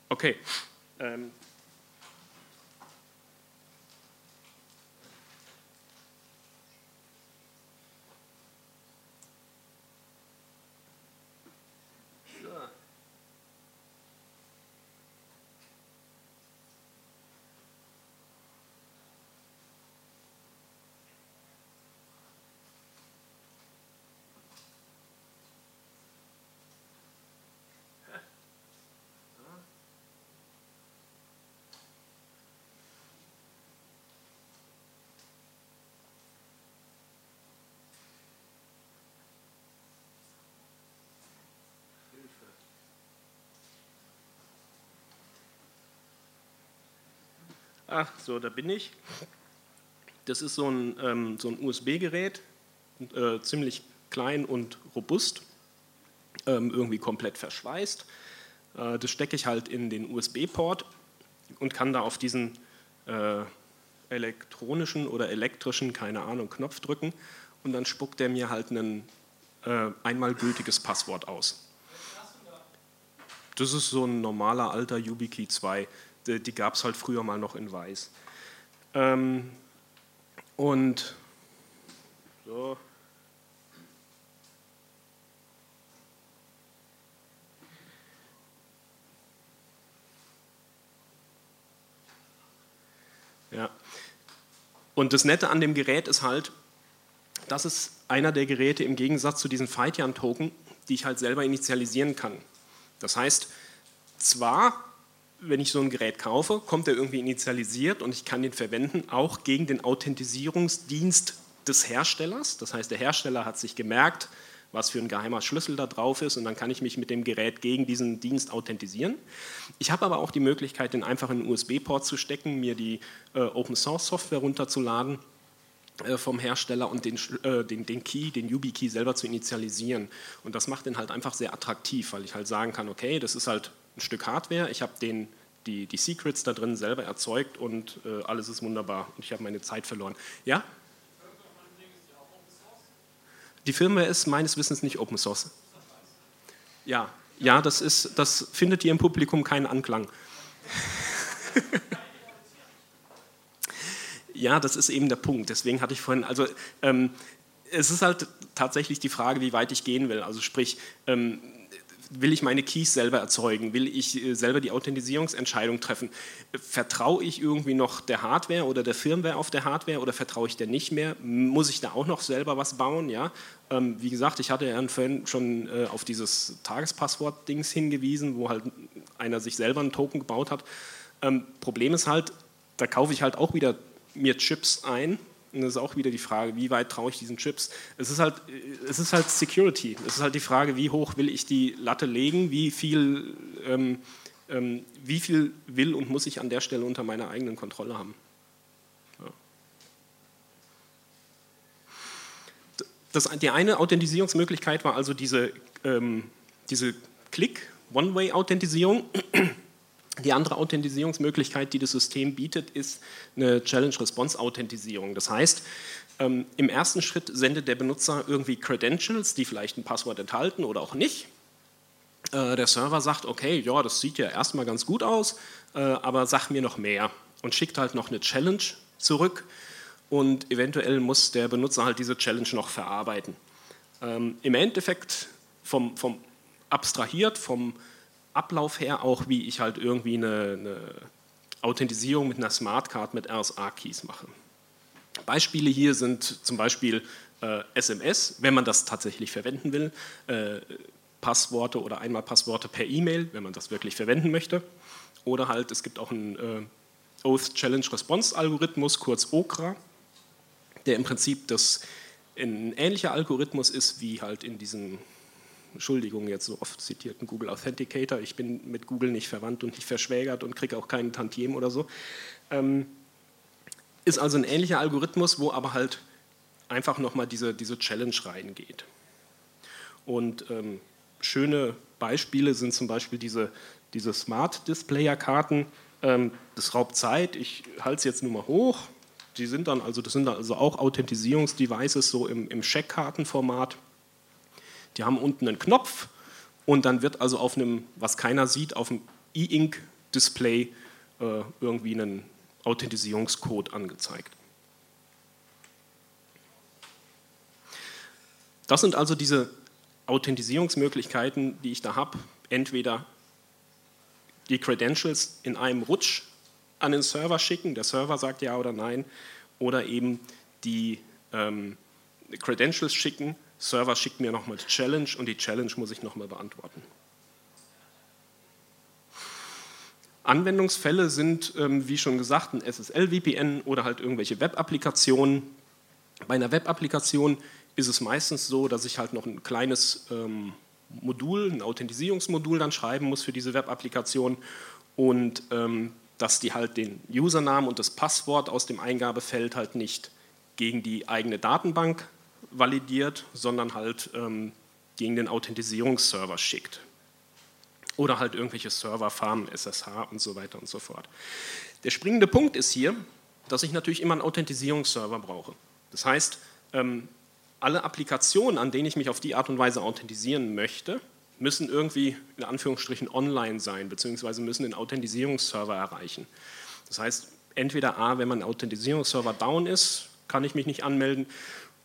Okay. Ähm, Ach, so, da bin ich. Das ist so ein, ähm, so ein USB-Gerät, äh, ziemlich klein und robust, ähm, irgendwie komplett verschweißt. Äh, das stecke ich halt in den USB-Port und kann da auf diesen äh, elektronischen oder elektrischen, keine Ahnung, Knopf drücken und dann spuckt er mir halt ein äh, einmal gültiges Passwort aus. Das ist so ein normaler alter YubiKey 2 die, gab es halt früher mal noch in weiß. Ähm, und so. Ja. Und das Nette an dem Gerät ist halt, das ist einer der Geräte im Gegensatz zu diesen Feitian-Token, die ich halt selber initialisieren kann. Das heißt, zwar wenn ich so ein Gerät kaufe, kommt er irgendwie initialisiert und ich kann den verwenden, auch gegen den Authentisierungsdienst des Herstellers. Das heißt, der Hersteller hat sich gemerkt, was für ein geheimer Schlüssel da drauf ist und dann kann ich mich mit dem Gerät gegen diesen Dienst authentisieren. Ich habe aber auch die Möglichkeit, den einfach in einen USB-Port zu stecken, mir die äh, Open-Source-Software runterzuladen äh, vom Hersteller und den, äh, den, den Key, den YubiKey selber zu initialisieren. Und das macht den halt einfach sehr attraktiv, weil ich halt sagen kann, okay, das ist halt ein Stück Hardware, ich habe die, die Secrets da drin selber erzeugt und äh, alles ist wunderbar und ich habe meine Zeit verloren. Ja? Die Firmware ist meines Wissens nicht Open Source. Ja, ja, das, ist, das findet hier im Publikum keinen Anklang. ja, das ist eben der Punkt. Deswegen hatte ich vorhin, also ähm, es ist halt tatsächlich die Frage, wie weit ich gehen will. Also sprich, ähm, will ich meine Keys selber erzeugen? Will ich äh, selber die Authentisierungsentscheidung treffen? Vertraue ich irgendwie noch der Hardware oder der Firmware auf der Hardware oder vertraue ich der nicht mehr? Muss ich da auch noch selber was bauen? Ja? Ähm, wie gesagt, ich hatte ja vorhin schon äh, auf dieses Tagespasswort-Dings hingewiesen, wo halt einer sich selber einen Token gebaut hat. Ähm, Problem ist halt, da kaufe ich halt auch wieder mir Chips ein, und das ist auch wieder die Frage, wie weit traue ich diesen Chips? Es ist, halt, es ist halt Security. Es ist halt die Frage, wie hoch will ich die Latte legen, wie viel, ähm, ähm, wie viel will und muss ich an der Stelle unter meiner eigenen Kontrolle haben. Das, die eine Authentisierungsmöglichkeit war also diese, ähm, diese Click-One-Way-Authentisierung. Die andere Authentisierungsmöglichkeit, die das System bietet, ist eine Challenge-Response-Authentisierung. Das heißt, ähm, im ersten Schritt sendet der Benutzer irgendwie Credentials, die vielleicht ein Passwort enthalten oder auch nicht. Äh, der Server sagt, okay, ja, das sieht ja erstmal ganz gut aus, äh, aber sag mir noch mehr und schickt halt noch eine Challenge zurück und eventuell muss der Benutzer halt diese Challenge noch verarbeiten. Ähm, Im Endeffekt vom, vom abstrahiert vom Ablauf her auch, wie ich halt irgendwie eine, eine Authentisierung mit einer Smartcard mit RSA-Keys mache. Beispiele hier sind zum Beispiel äh, SMS, wenn man das tatsächlich verwenden will, äh, Passworte oder Einmalpassworte per E-Mail, wenn man das wirklich verwenden möchte. Oder halt, es gibt auch einen äh, Oath Challenge Response Algorithmus, kurz OKRA. der im Prinzip das, ein ähnlicher Algorithmus ist wie halt in diesem, Entschuldigung, jetzt so oft zitierten Google Authenticator. Ich bin mit Google nicht verwandt und nicht verschwägert und kriege auch keinen Tantiem oder so. Ähm, ist also ein ähnlicher Algorithmus, wo aber halt einfach nochmal diese, diese Challenge reingeht. Und ähm, schöne Beispiele sind zum Beispiel diese, diese Smart-Displayer-Karten. Ähm, das raubt Zeit, ich halte es jetzt nur mal hoch. Die sind dann also, das sind dann also auch Authentisierungsdevices so im, im Checkkartenformat. Die haben unten einen Knopf und dann wird also auf einem, was keiner sieht, auf dem E-Ink-Display äh, irgendwie ein Authentisierungscode angezeigt. Das sind also diese Authentisierungsmöglichkeiten, die ich da habe. Entweder die Credentials in einem Rutsch an den Server schicken, der Server sagt ja oder nein, oder eben die ähm, Credentials schicken, Server schickt mir nochmal die Challenge und die Challenge muss ich nochmal beantworten. Anwendungsfälle sind, ähm, wie schon gesagt, ein SSL-VPN oder halt irgendwelche Web-Applikationen. Bei einer Web-Applikation ist es meistens so, dass ich halt noch ein kleines ähm, Modul, ein Authentisierungsmodul dann schreiben muss für diese Web-Applikation und ähm, dass die halt den Usernamen und das Passwort aus dem Eingabefeld halt nicht gegen die eigene Datenbank validiert, sondern halt ähm, gegen den Authentisierungsserver schickt. Oder halt irgendwelche Serverfarmen, SSH und so weiter und so fort. Der springende Punkt ist hier, dass ich natürlich immer einen Authentisierungsserver brauche. Das heißt, ähm, alle Applikationen, an denen ich mich auf die Art und Weise authentisieren möchte, müssen irgendwie in Anführungsstrichen online sein, beziehungsweise müssen den Authentisierungsserver erreichen. Das heißt, entweder A, wenn mein Authentisierungsserver down ist, kann ich mich nicht anmelden,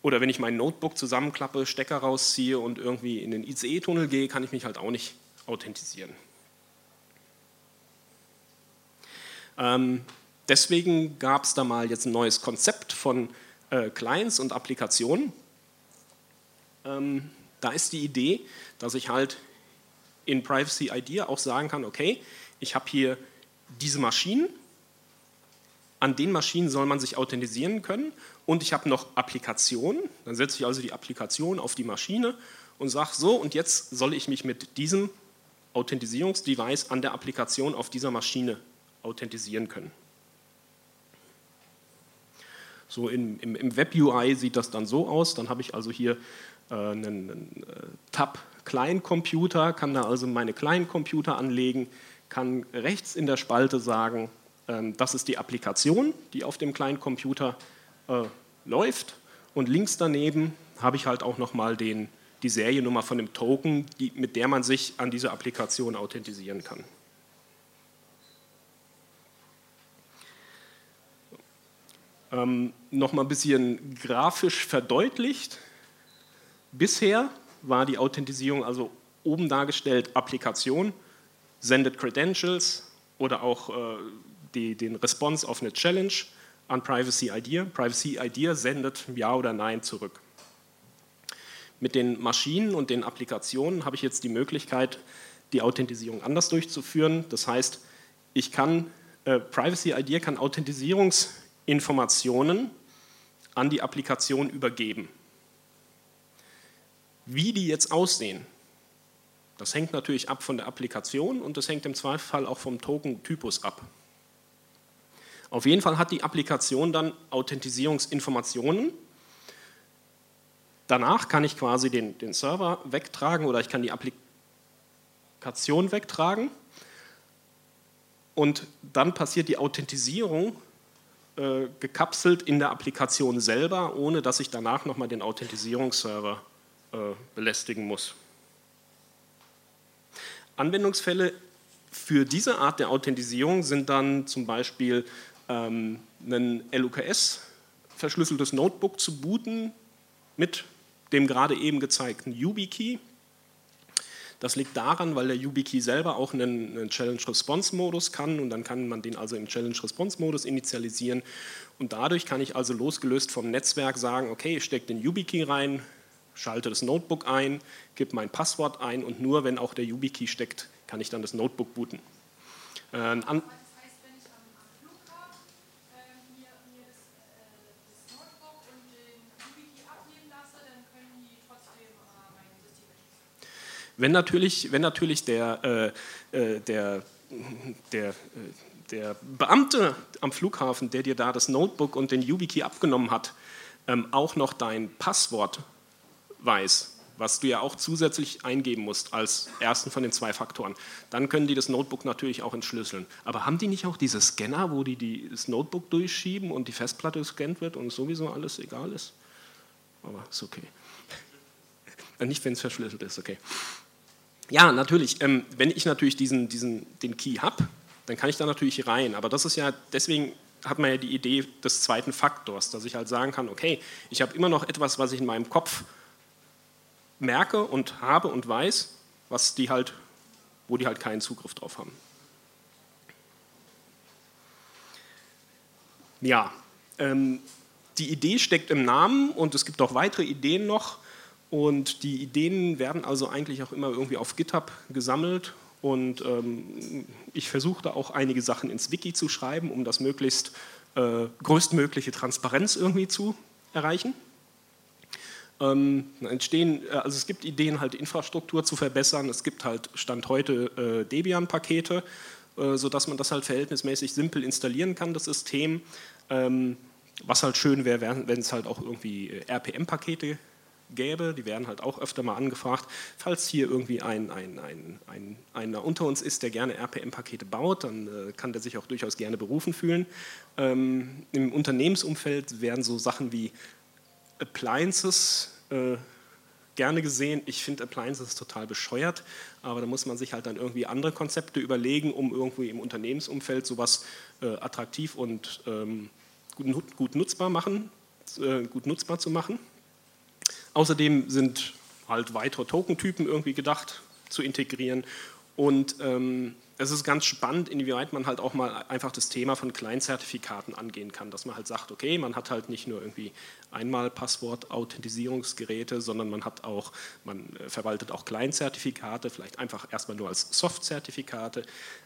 oder wenn ich mein Notebook zusammenklappe, Stecker rausziehe und irgendwie in den ICE-Tunnel gehe, kann ich mich halt auch nicht authentisieren. Ähm, deswegen gab es da mal jetzt ein neues Konzept von äh, Clients und Applikationen. Ähm, da ist die Idee, dass ich halt in Privacy Idea auch sagen kann, okay, ich habe hier diese Maschinen, an den Maschinen soll man sich authentisieren können. Und ich habe noch Applikationen, dann setze ich also die Applikation auf die Maschine und sage so und jetzt soll ich mich mit diesem Authentisierungsdevice an der Applikation auf dieser Maschine authentisieren können. So im, im, im Web-UI sieht das dann so aus, dann habe ich also hier äh, einen, einen äh, Tab Client-Computer, kann da also meine Client-Computer anlegen, kann rechts in der Spalte sagen, das ist die Applikation, die auf dem Client-Computer äh, läuft und links daneben habe ich halt auch nochmal die Seriennummer von dem Token, die, mit der man sich an diese Applikation authentisieren kann. Ähm, Nochmal ein bisschen grafisch verdeutlicht. Bisher war die Authentisierung also oben dargestellt Applikation, sendet Credentials oder auch äh, die, den Response auf eine Challenge an Privacy Idea. Privacy Idea sendet Ja oder Nein zurück. Mit den Maschinen und den Applikationen habe ich jetzt die Möglichkeit, die Authentisierung anders durchzuführen. Das heißt, ich kann, äh, Privacy Idea kann Authentisierungsinformationen an die Applikation übergeben. Wie die jetzt aussehen, das hängt natürlich ab von der Applikation und das hängt im Zweifelsfall auch vom Token-Typus ab. Auf jeden Fall hat die Applikation dann Authentisierungsinformationen. Danach kann ich quasi den, den Server wegtragen oder ich kann die Applikation wegtragen. Und dann passiert die Authentisierung äh, gekapselt in der Applikation selber, ohne dass ich danach nochmal den Authentisierungsserver äh, belästigen muss. Anwendungsfälle für diese Art der Authentisierung sind dann zum Beispiel ähm, ein LUKS verschlüsseltes Notebook zu booten mit dem gerade eben gezeigten YubiKey. Das liegt daran, weil der YubiKey selber auch einen, einen Challenge-Response-Modus kann und dann kann man den also im Challenge-Response-Modus initialisieren und dadurch kann ich also losgelöst vom Netzwerk sagen, okay, ich stecke den YubiKey rein, schalte das Notebook ein, gebe mein Passwort ein und nur wenn auch der YubiKey steckt, kann ich dann das Notebook booten. Äh, Wenn natürlich, wenn natürlich der, äh, äh der, der, äh, der Beamte am Flughafen, der dir da das Notebook und den YubiKey abgenommen hat, ähm, auch noch dein Passwort weiß, was du ja auch zusätzlich eingeben musst als ersten von den zwei Faktoren, dann können die das Notebook natürlich auch entschlüsseln. Aber haben die nicht auch diese Scanner, wo die, die das Notebook durchschieben und die Festplatte gescannt wird und sowieso alles egal ist? Aber ist okay. Nicht, wenn es verschlüsselt ist, okay. Ja, natürlich. Ähm, wenn ich natürlich diesen, diesen, den Key habe, dann kann ich da natürlich rein. Aber das ist ja, deswegen hat man ja die Idee des zweiten Faktors, dass ich halt sagen kann, okay, ich habe immer noch etwas, was ich in meinem Kopf merke und habe und weiß, was die halt, wo die halt keinen Zugriff drauf haben. Ja, ähm, die Idee steckt im Namen und es gibt auch weitere Ideen noch. Und die Ideen werden also eigentlich auch immer irgendwie auf GitHub gesammelt. Und ähm, ich versuche da auch einige Sachen ins Wiki zu schreiben, um das möglichst äh, größtmögliche Transparenz irgendwie zu erreichen. Ähm, entstehen, äh, also es gibt Ideen, halt Infrastruktur zu verbessern. Es gibt halt Stand heute äh, Debian-Pakete, äh, sodass man das halt verhältnismäßig simpel installieren kann, das System. Ähm, was halt schön wäre, wenn es halt auch irgendwie äh, RPM-Pakete gäbe, die werden halt auch öfter mal angefragt. Falls hier irgendwie ein, ein, ein, ein einer unter uns ist, der gerne RPM-Pakete baut, dann äh, kann der sich auch durchaus gerne berufen fühlen. Ähm, Im Unternehmensumfeld werden so Sachen wie Appliances äh, gerne gesehen. Ich finde Appliances total bescheuert, aber da muss man sich halt dann irgendwie andere Konzepte überlegen, um irgendwie im Unternehmensumfeld sowas äh, attraktiv und ähm, gut, gut, nutzbar machen, äh, gut nutzbar zu machen. Außerdem sind halt weitere Tokentypen irgendwie gedacht zu integrieren und ähm, es ist ganz spannend, inwieweit man halt auch mal einfach das Thema von Kleinzertifikaten angehen kann, dass man halt sagt, okay, man hat halt nicht nur irgendwie einmal Passwort-Authentisierungsgeräte, sondern man hat auch, man äh, verwaltet auch Kleinzertifikate, vielleicht einfach erstmal nur als Soft-Zertifikate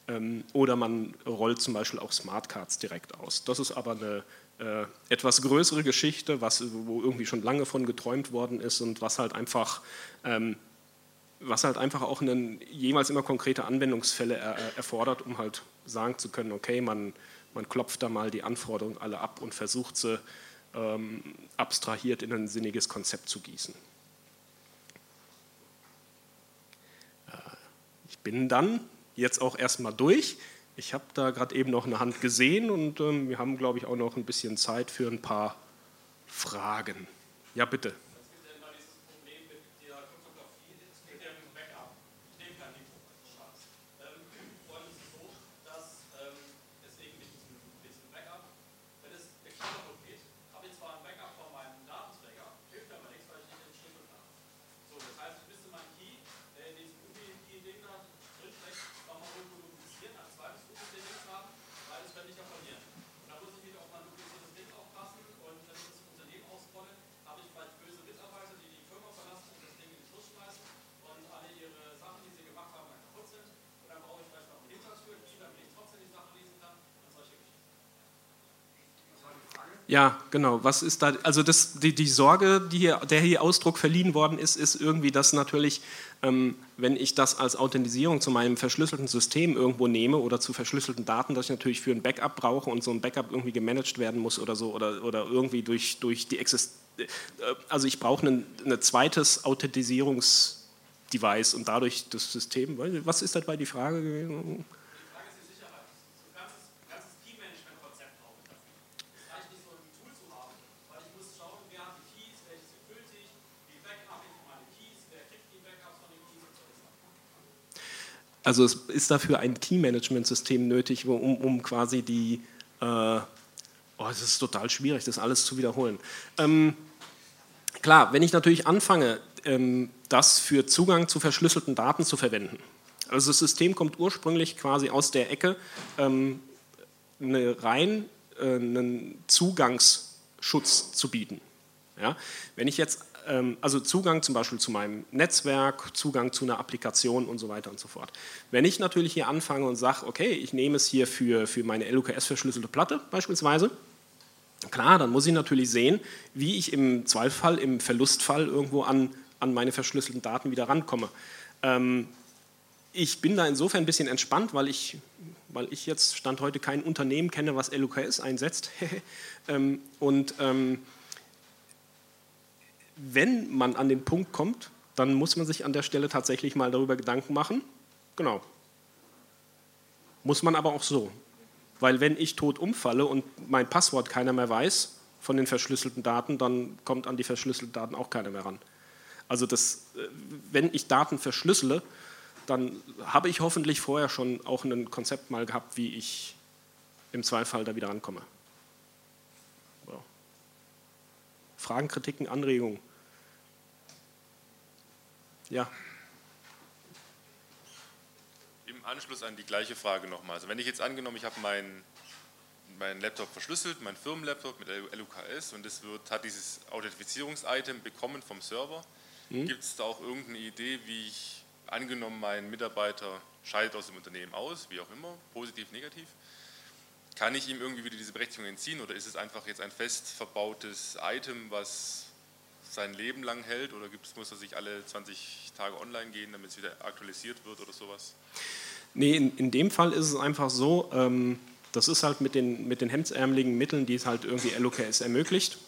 ähm, oder man rollt zum Beispiel auch Smartcards direkt aus. Das ist aber eine äh, etwas größere Geschichte, was, wo irgendwie schon lange von geträumt worden ist und was halt einfach ähm, was halt einfach auch einen, jemals immer konkrete Anwendungsfälle er, erfordert, um halt sagen zu können, okay, man, man klopft da mal die Anforderungen alle ab und versucht sie ähm, abstrahiert in ein sinniges Konzept zu gießen. Äh, ich bin dann jetzt auch erstmal durch. Ich habe da gerade eben noch eine Hand gesehen und ähm, wir haben, glaube ich, auch noch ein bisschen Zeit für ein paar Fragen. Ja, bitte. Ja, genau. Was ist da? Also das, die, die Sorge, die hier, der hier Ausdruck verliehen worden ist, ist irgendwie, dass natürlich, ähm, wenn ich das als Authentisierung zu meinem verschlüsselten System irgendwo nehme oder zu verschlüsselten Daten, dass ich natürlich für ein Backup brauche und so ein Backup irgendwie gemanagt werden muss oder so oder, oder irgendwie durch, durch die Existenz. Äh, also ich brauche ein, ein zweites Authentisierungsdevice und dadurch das System. Was ist dabei die Frage gewesen? Also es ist dafür ein Key-Management-System nötig, um, um, quasi die, äh, oh, es ist total schwierig, das alles zu wiederholen. Ähm, klar, wenn ich natürlich anfange, ähm, das für Zugang zu verschlüsselten Daten zu verwenden, also das System kommt ursprünglich quasi aus der Ecke, ähm, eine rein äh, einen Zugangsschutz zu bieten. Ja? Wenn ich jetzt also Zugang zum Beispiel zu meinem Netzwerk, Zugang zu einer Applikation und so weiter und so fort. Wenn ich natürlich hier anfange und sage, okay, ich nehme es hier für, für meine LUKS-verschlüsselte Platte beispielsweise, klar, dann muss ich natürlich sehen, wie ich im Zweifelsfall, im Verlustfall irgendwo an, an meine verschlüsselten Daten wieder rankomme. Ähm, ich bin da insofern ein bisschen entspannt, weil ich, weil ich jetzt Stand heute kein Unternehmen kenne, was LUKS einsetzt. ähm, und ähm, wenn man an den Punkt kommt, dann muss man sich an der Stelle tatsächlich mal darüber Gedanken machen. Genau. Muss man aber auch so. Weil wenn ich tot umfalle und mein Passwort keiner mehr weiß von den verschlüsselten Daten, dann kommt an die verschlüsselten Daten auch keiner mehr ran. Also das, äh, wenn ich Daten verschlüssele, dann habe ich hoffentlich vorher schon auch ein Konzept mal gehabt, wie ich im Zweifel da wieder rankomme. So. Fragen, Kritiken, Anregungen? Ja. Im Anschluss an die gleiche Frage nochmal. Also wenn ich jetzt angenommen, ich habe meinen mein Laptop verschlüsselt, mein Firmenlaptop mit LUKS und es wird, hat dieses Authentifizierungs-Item bekommen vom Server. Mhm. Gibt es da auch irgendeine Idee, wie ich, angenommen, mein Mitarbeiter scheidet aus dem Unternehmen aus, wie auch immer, positiv, negativ, kann ich ihm irgendwie wieder diese Berechtigung entziehen oder ist es einfach jetzt ein fest verbautes Item, was sein Leben lang hält oder muss er sich alle 20 Tage online gehen, damit es wieder aktualisiert wird oder sowas? Nee, in, in dem Fall ist es einfach so, ähm, das ist halt mit den, mit den hemdsärmeligen Mitteln, die es halt irgendwie LOKS ermöglicht,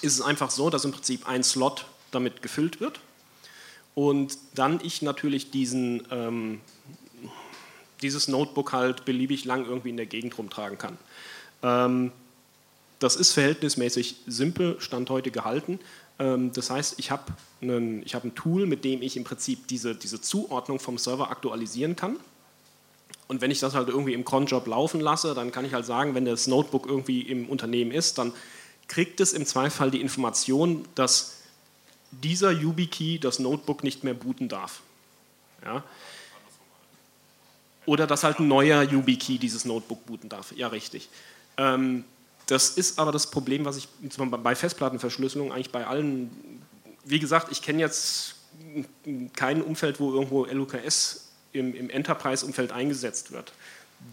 ist es einfach so, dass im Prinzip ein Slot damit gefüllt wird und dann ich natürlich diesen, ähm, dieses Notebook halt beliebig lang irgendwie in der Gegend rumtragen kann. Ähm, das ist verhältnismäßig simpel, Stand heute gehalten. Ähm, das heißt, ich habe hab ein Tool, mit dem ich im Prinzip diese, diese Zuordnung vom Server aktualisieren kann. Und wenn ich das halt irgendwie im Cronjob laufen lasse, dann kann ich halt sagen, wenn das Notebook irgendwie im Unternehmen ist, dann kriegt es im Zweifel die Information, dass dieser YubiKey das Notebook nicht mehr booten darf. Ja? Oder dass halt ein neuer YubiKey dieses Notebook booten darf. Ja, richtig. Ähm, das ist aber das Problem, was ich bei Festplattenverschlüsselung eigentlich bei allen, wie gesagt, ich kenne jetzt kein Umfeld, wo irgendwo LUKS im, im Enterprise-Umfeld eingesetzt wird.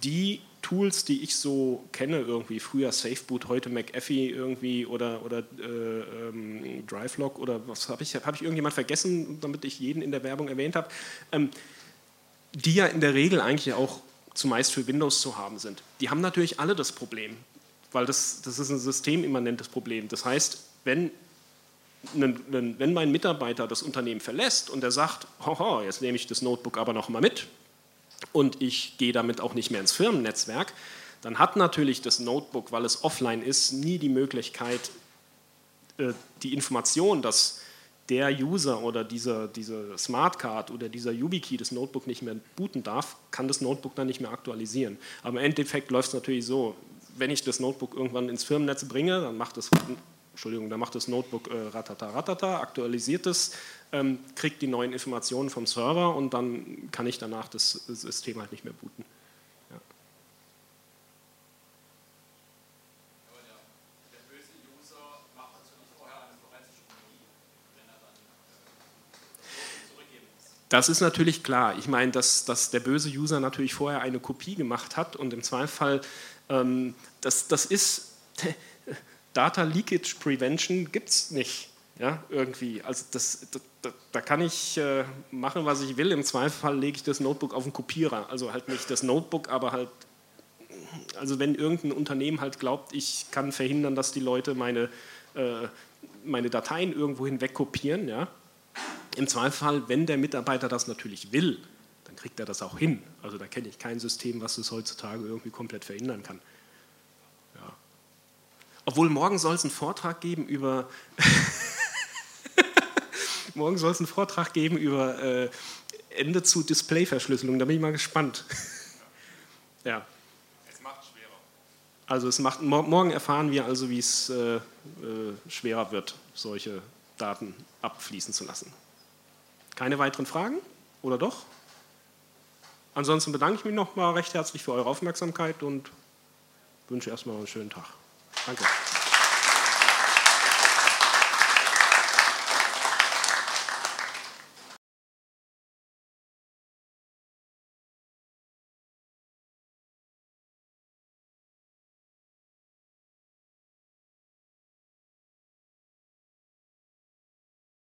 Die Tools, die ich so kenne, irgendwie früher SafeBoot, heute McAfee irgendwie oder, oder äh, ähm, DriveLog oder was habe ich, habe ich irgendjemand vergessen, damit ich jeden in der Werbung erwähnt habe, ähm, die ja in der Regel eigentlich auch zumeist für Windows zu haben sind. Die haben natürlich alle das Problem, weil das, das ist ein systemimmanentes Problem. Das heißt, wenn, wenn mein Mitarbeiter das Unternehmen verlässt und er sagt, hoho, jetzt nehme ich das Notebook aber noch mal mit und ich gehe damit auch nicht mehr ins Firmennetzwerk, dann hat natürlich das Notebook, weil es offline ist, nie die Möglichkeit, äh, die Information, dass der User oder dieser, diese Smartcard oder dieser YubiKey das Notebook nicht mehr booten darf, kann das Notebook dann nicht mehr aktualisieren. Aber im Endeffekt läuft es natürlich so, wenn ich das Notebook irgendwann ins Firmennetz bringe, dann macht das, Entschuldigung, dann macht das Notebook äh, ratata ratata, aktualisiert es, ähm, kriegt die neuen Informationen vom Server und dann kann ich danach das System halt nicht mehr booten. Das ist natürlich klar. Ich meine, dass, dass der böse User natürlich vorher eine Kopie gemacht hat und im Zweifel, ähm, das, das ist, Data Leakage Prevention gibt es nicht. Ja, irgendwie. Also das, da, da kann ich äh, machen, was ich will. Im Zweifel lege ich das Notebook auf den Kopierer. Also halt nicht das Notebook, aber halt, also wenn irgendein Unternehmen halt glaubt, ich kann verhindern, dass die Leute meine, äh, meine Dateien irgendwo hinweg kopieren, ja, im Zweifelsfall, wenn der Mitarbeiter das natürlich will, dann kriegt er das auch hin. Also da kenne ich kein System, was es heutzutage irgendwie komplett verhindern kann. Ja. Obwohl morgen soll es einen Vortrag geben über morgen soll es einen Vortrag geben über äh, Ende zu Displayverschlüsselung. Da bin ich mal gespannt. ja. Es macht schwerer. Also es macht, morgen erfahren wir also, wie es äh, äh, schwerer wird, solche Daten abfließen zu lassen. Keine weiteren Fragen? Oder doch? Ansonsten bedanke ich mich nochmal recht herzlich für eure Aufmerksamkeit und wünsche erstmal einen schönen Tag. Danke.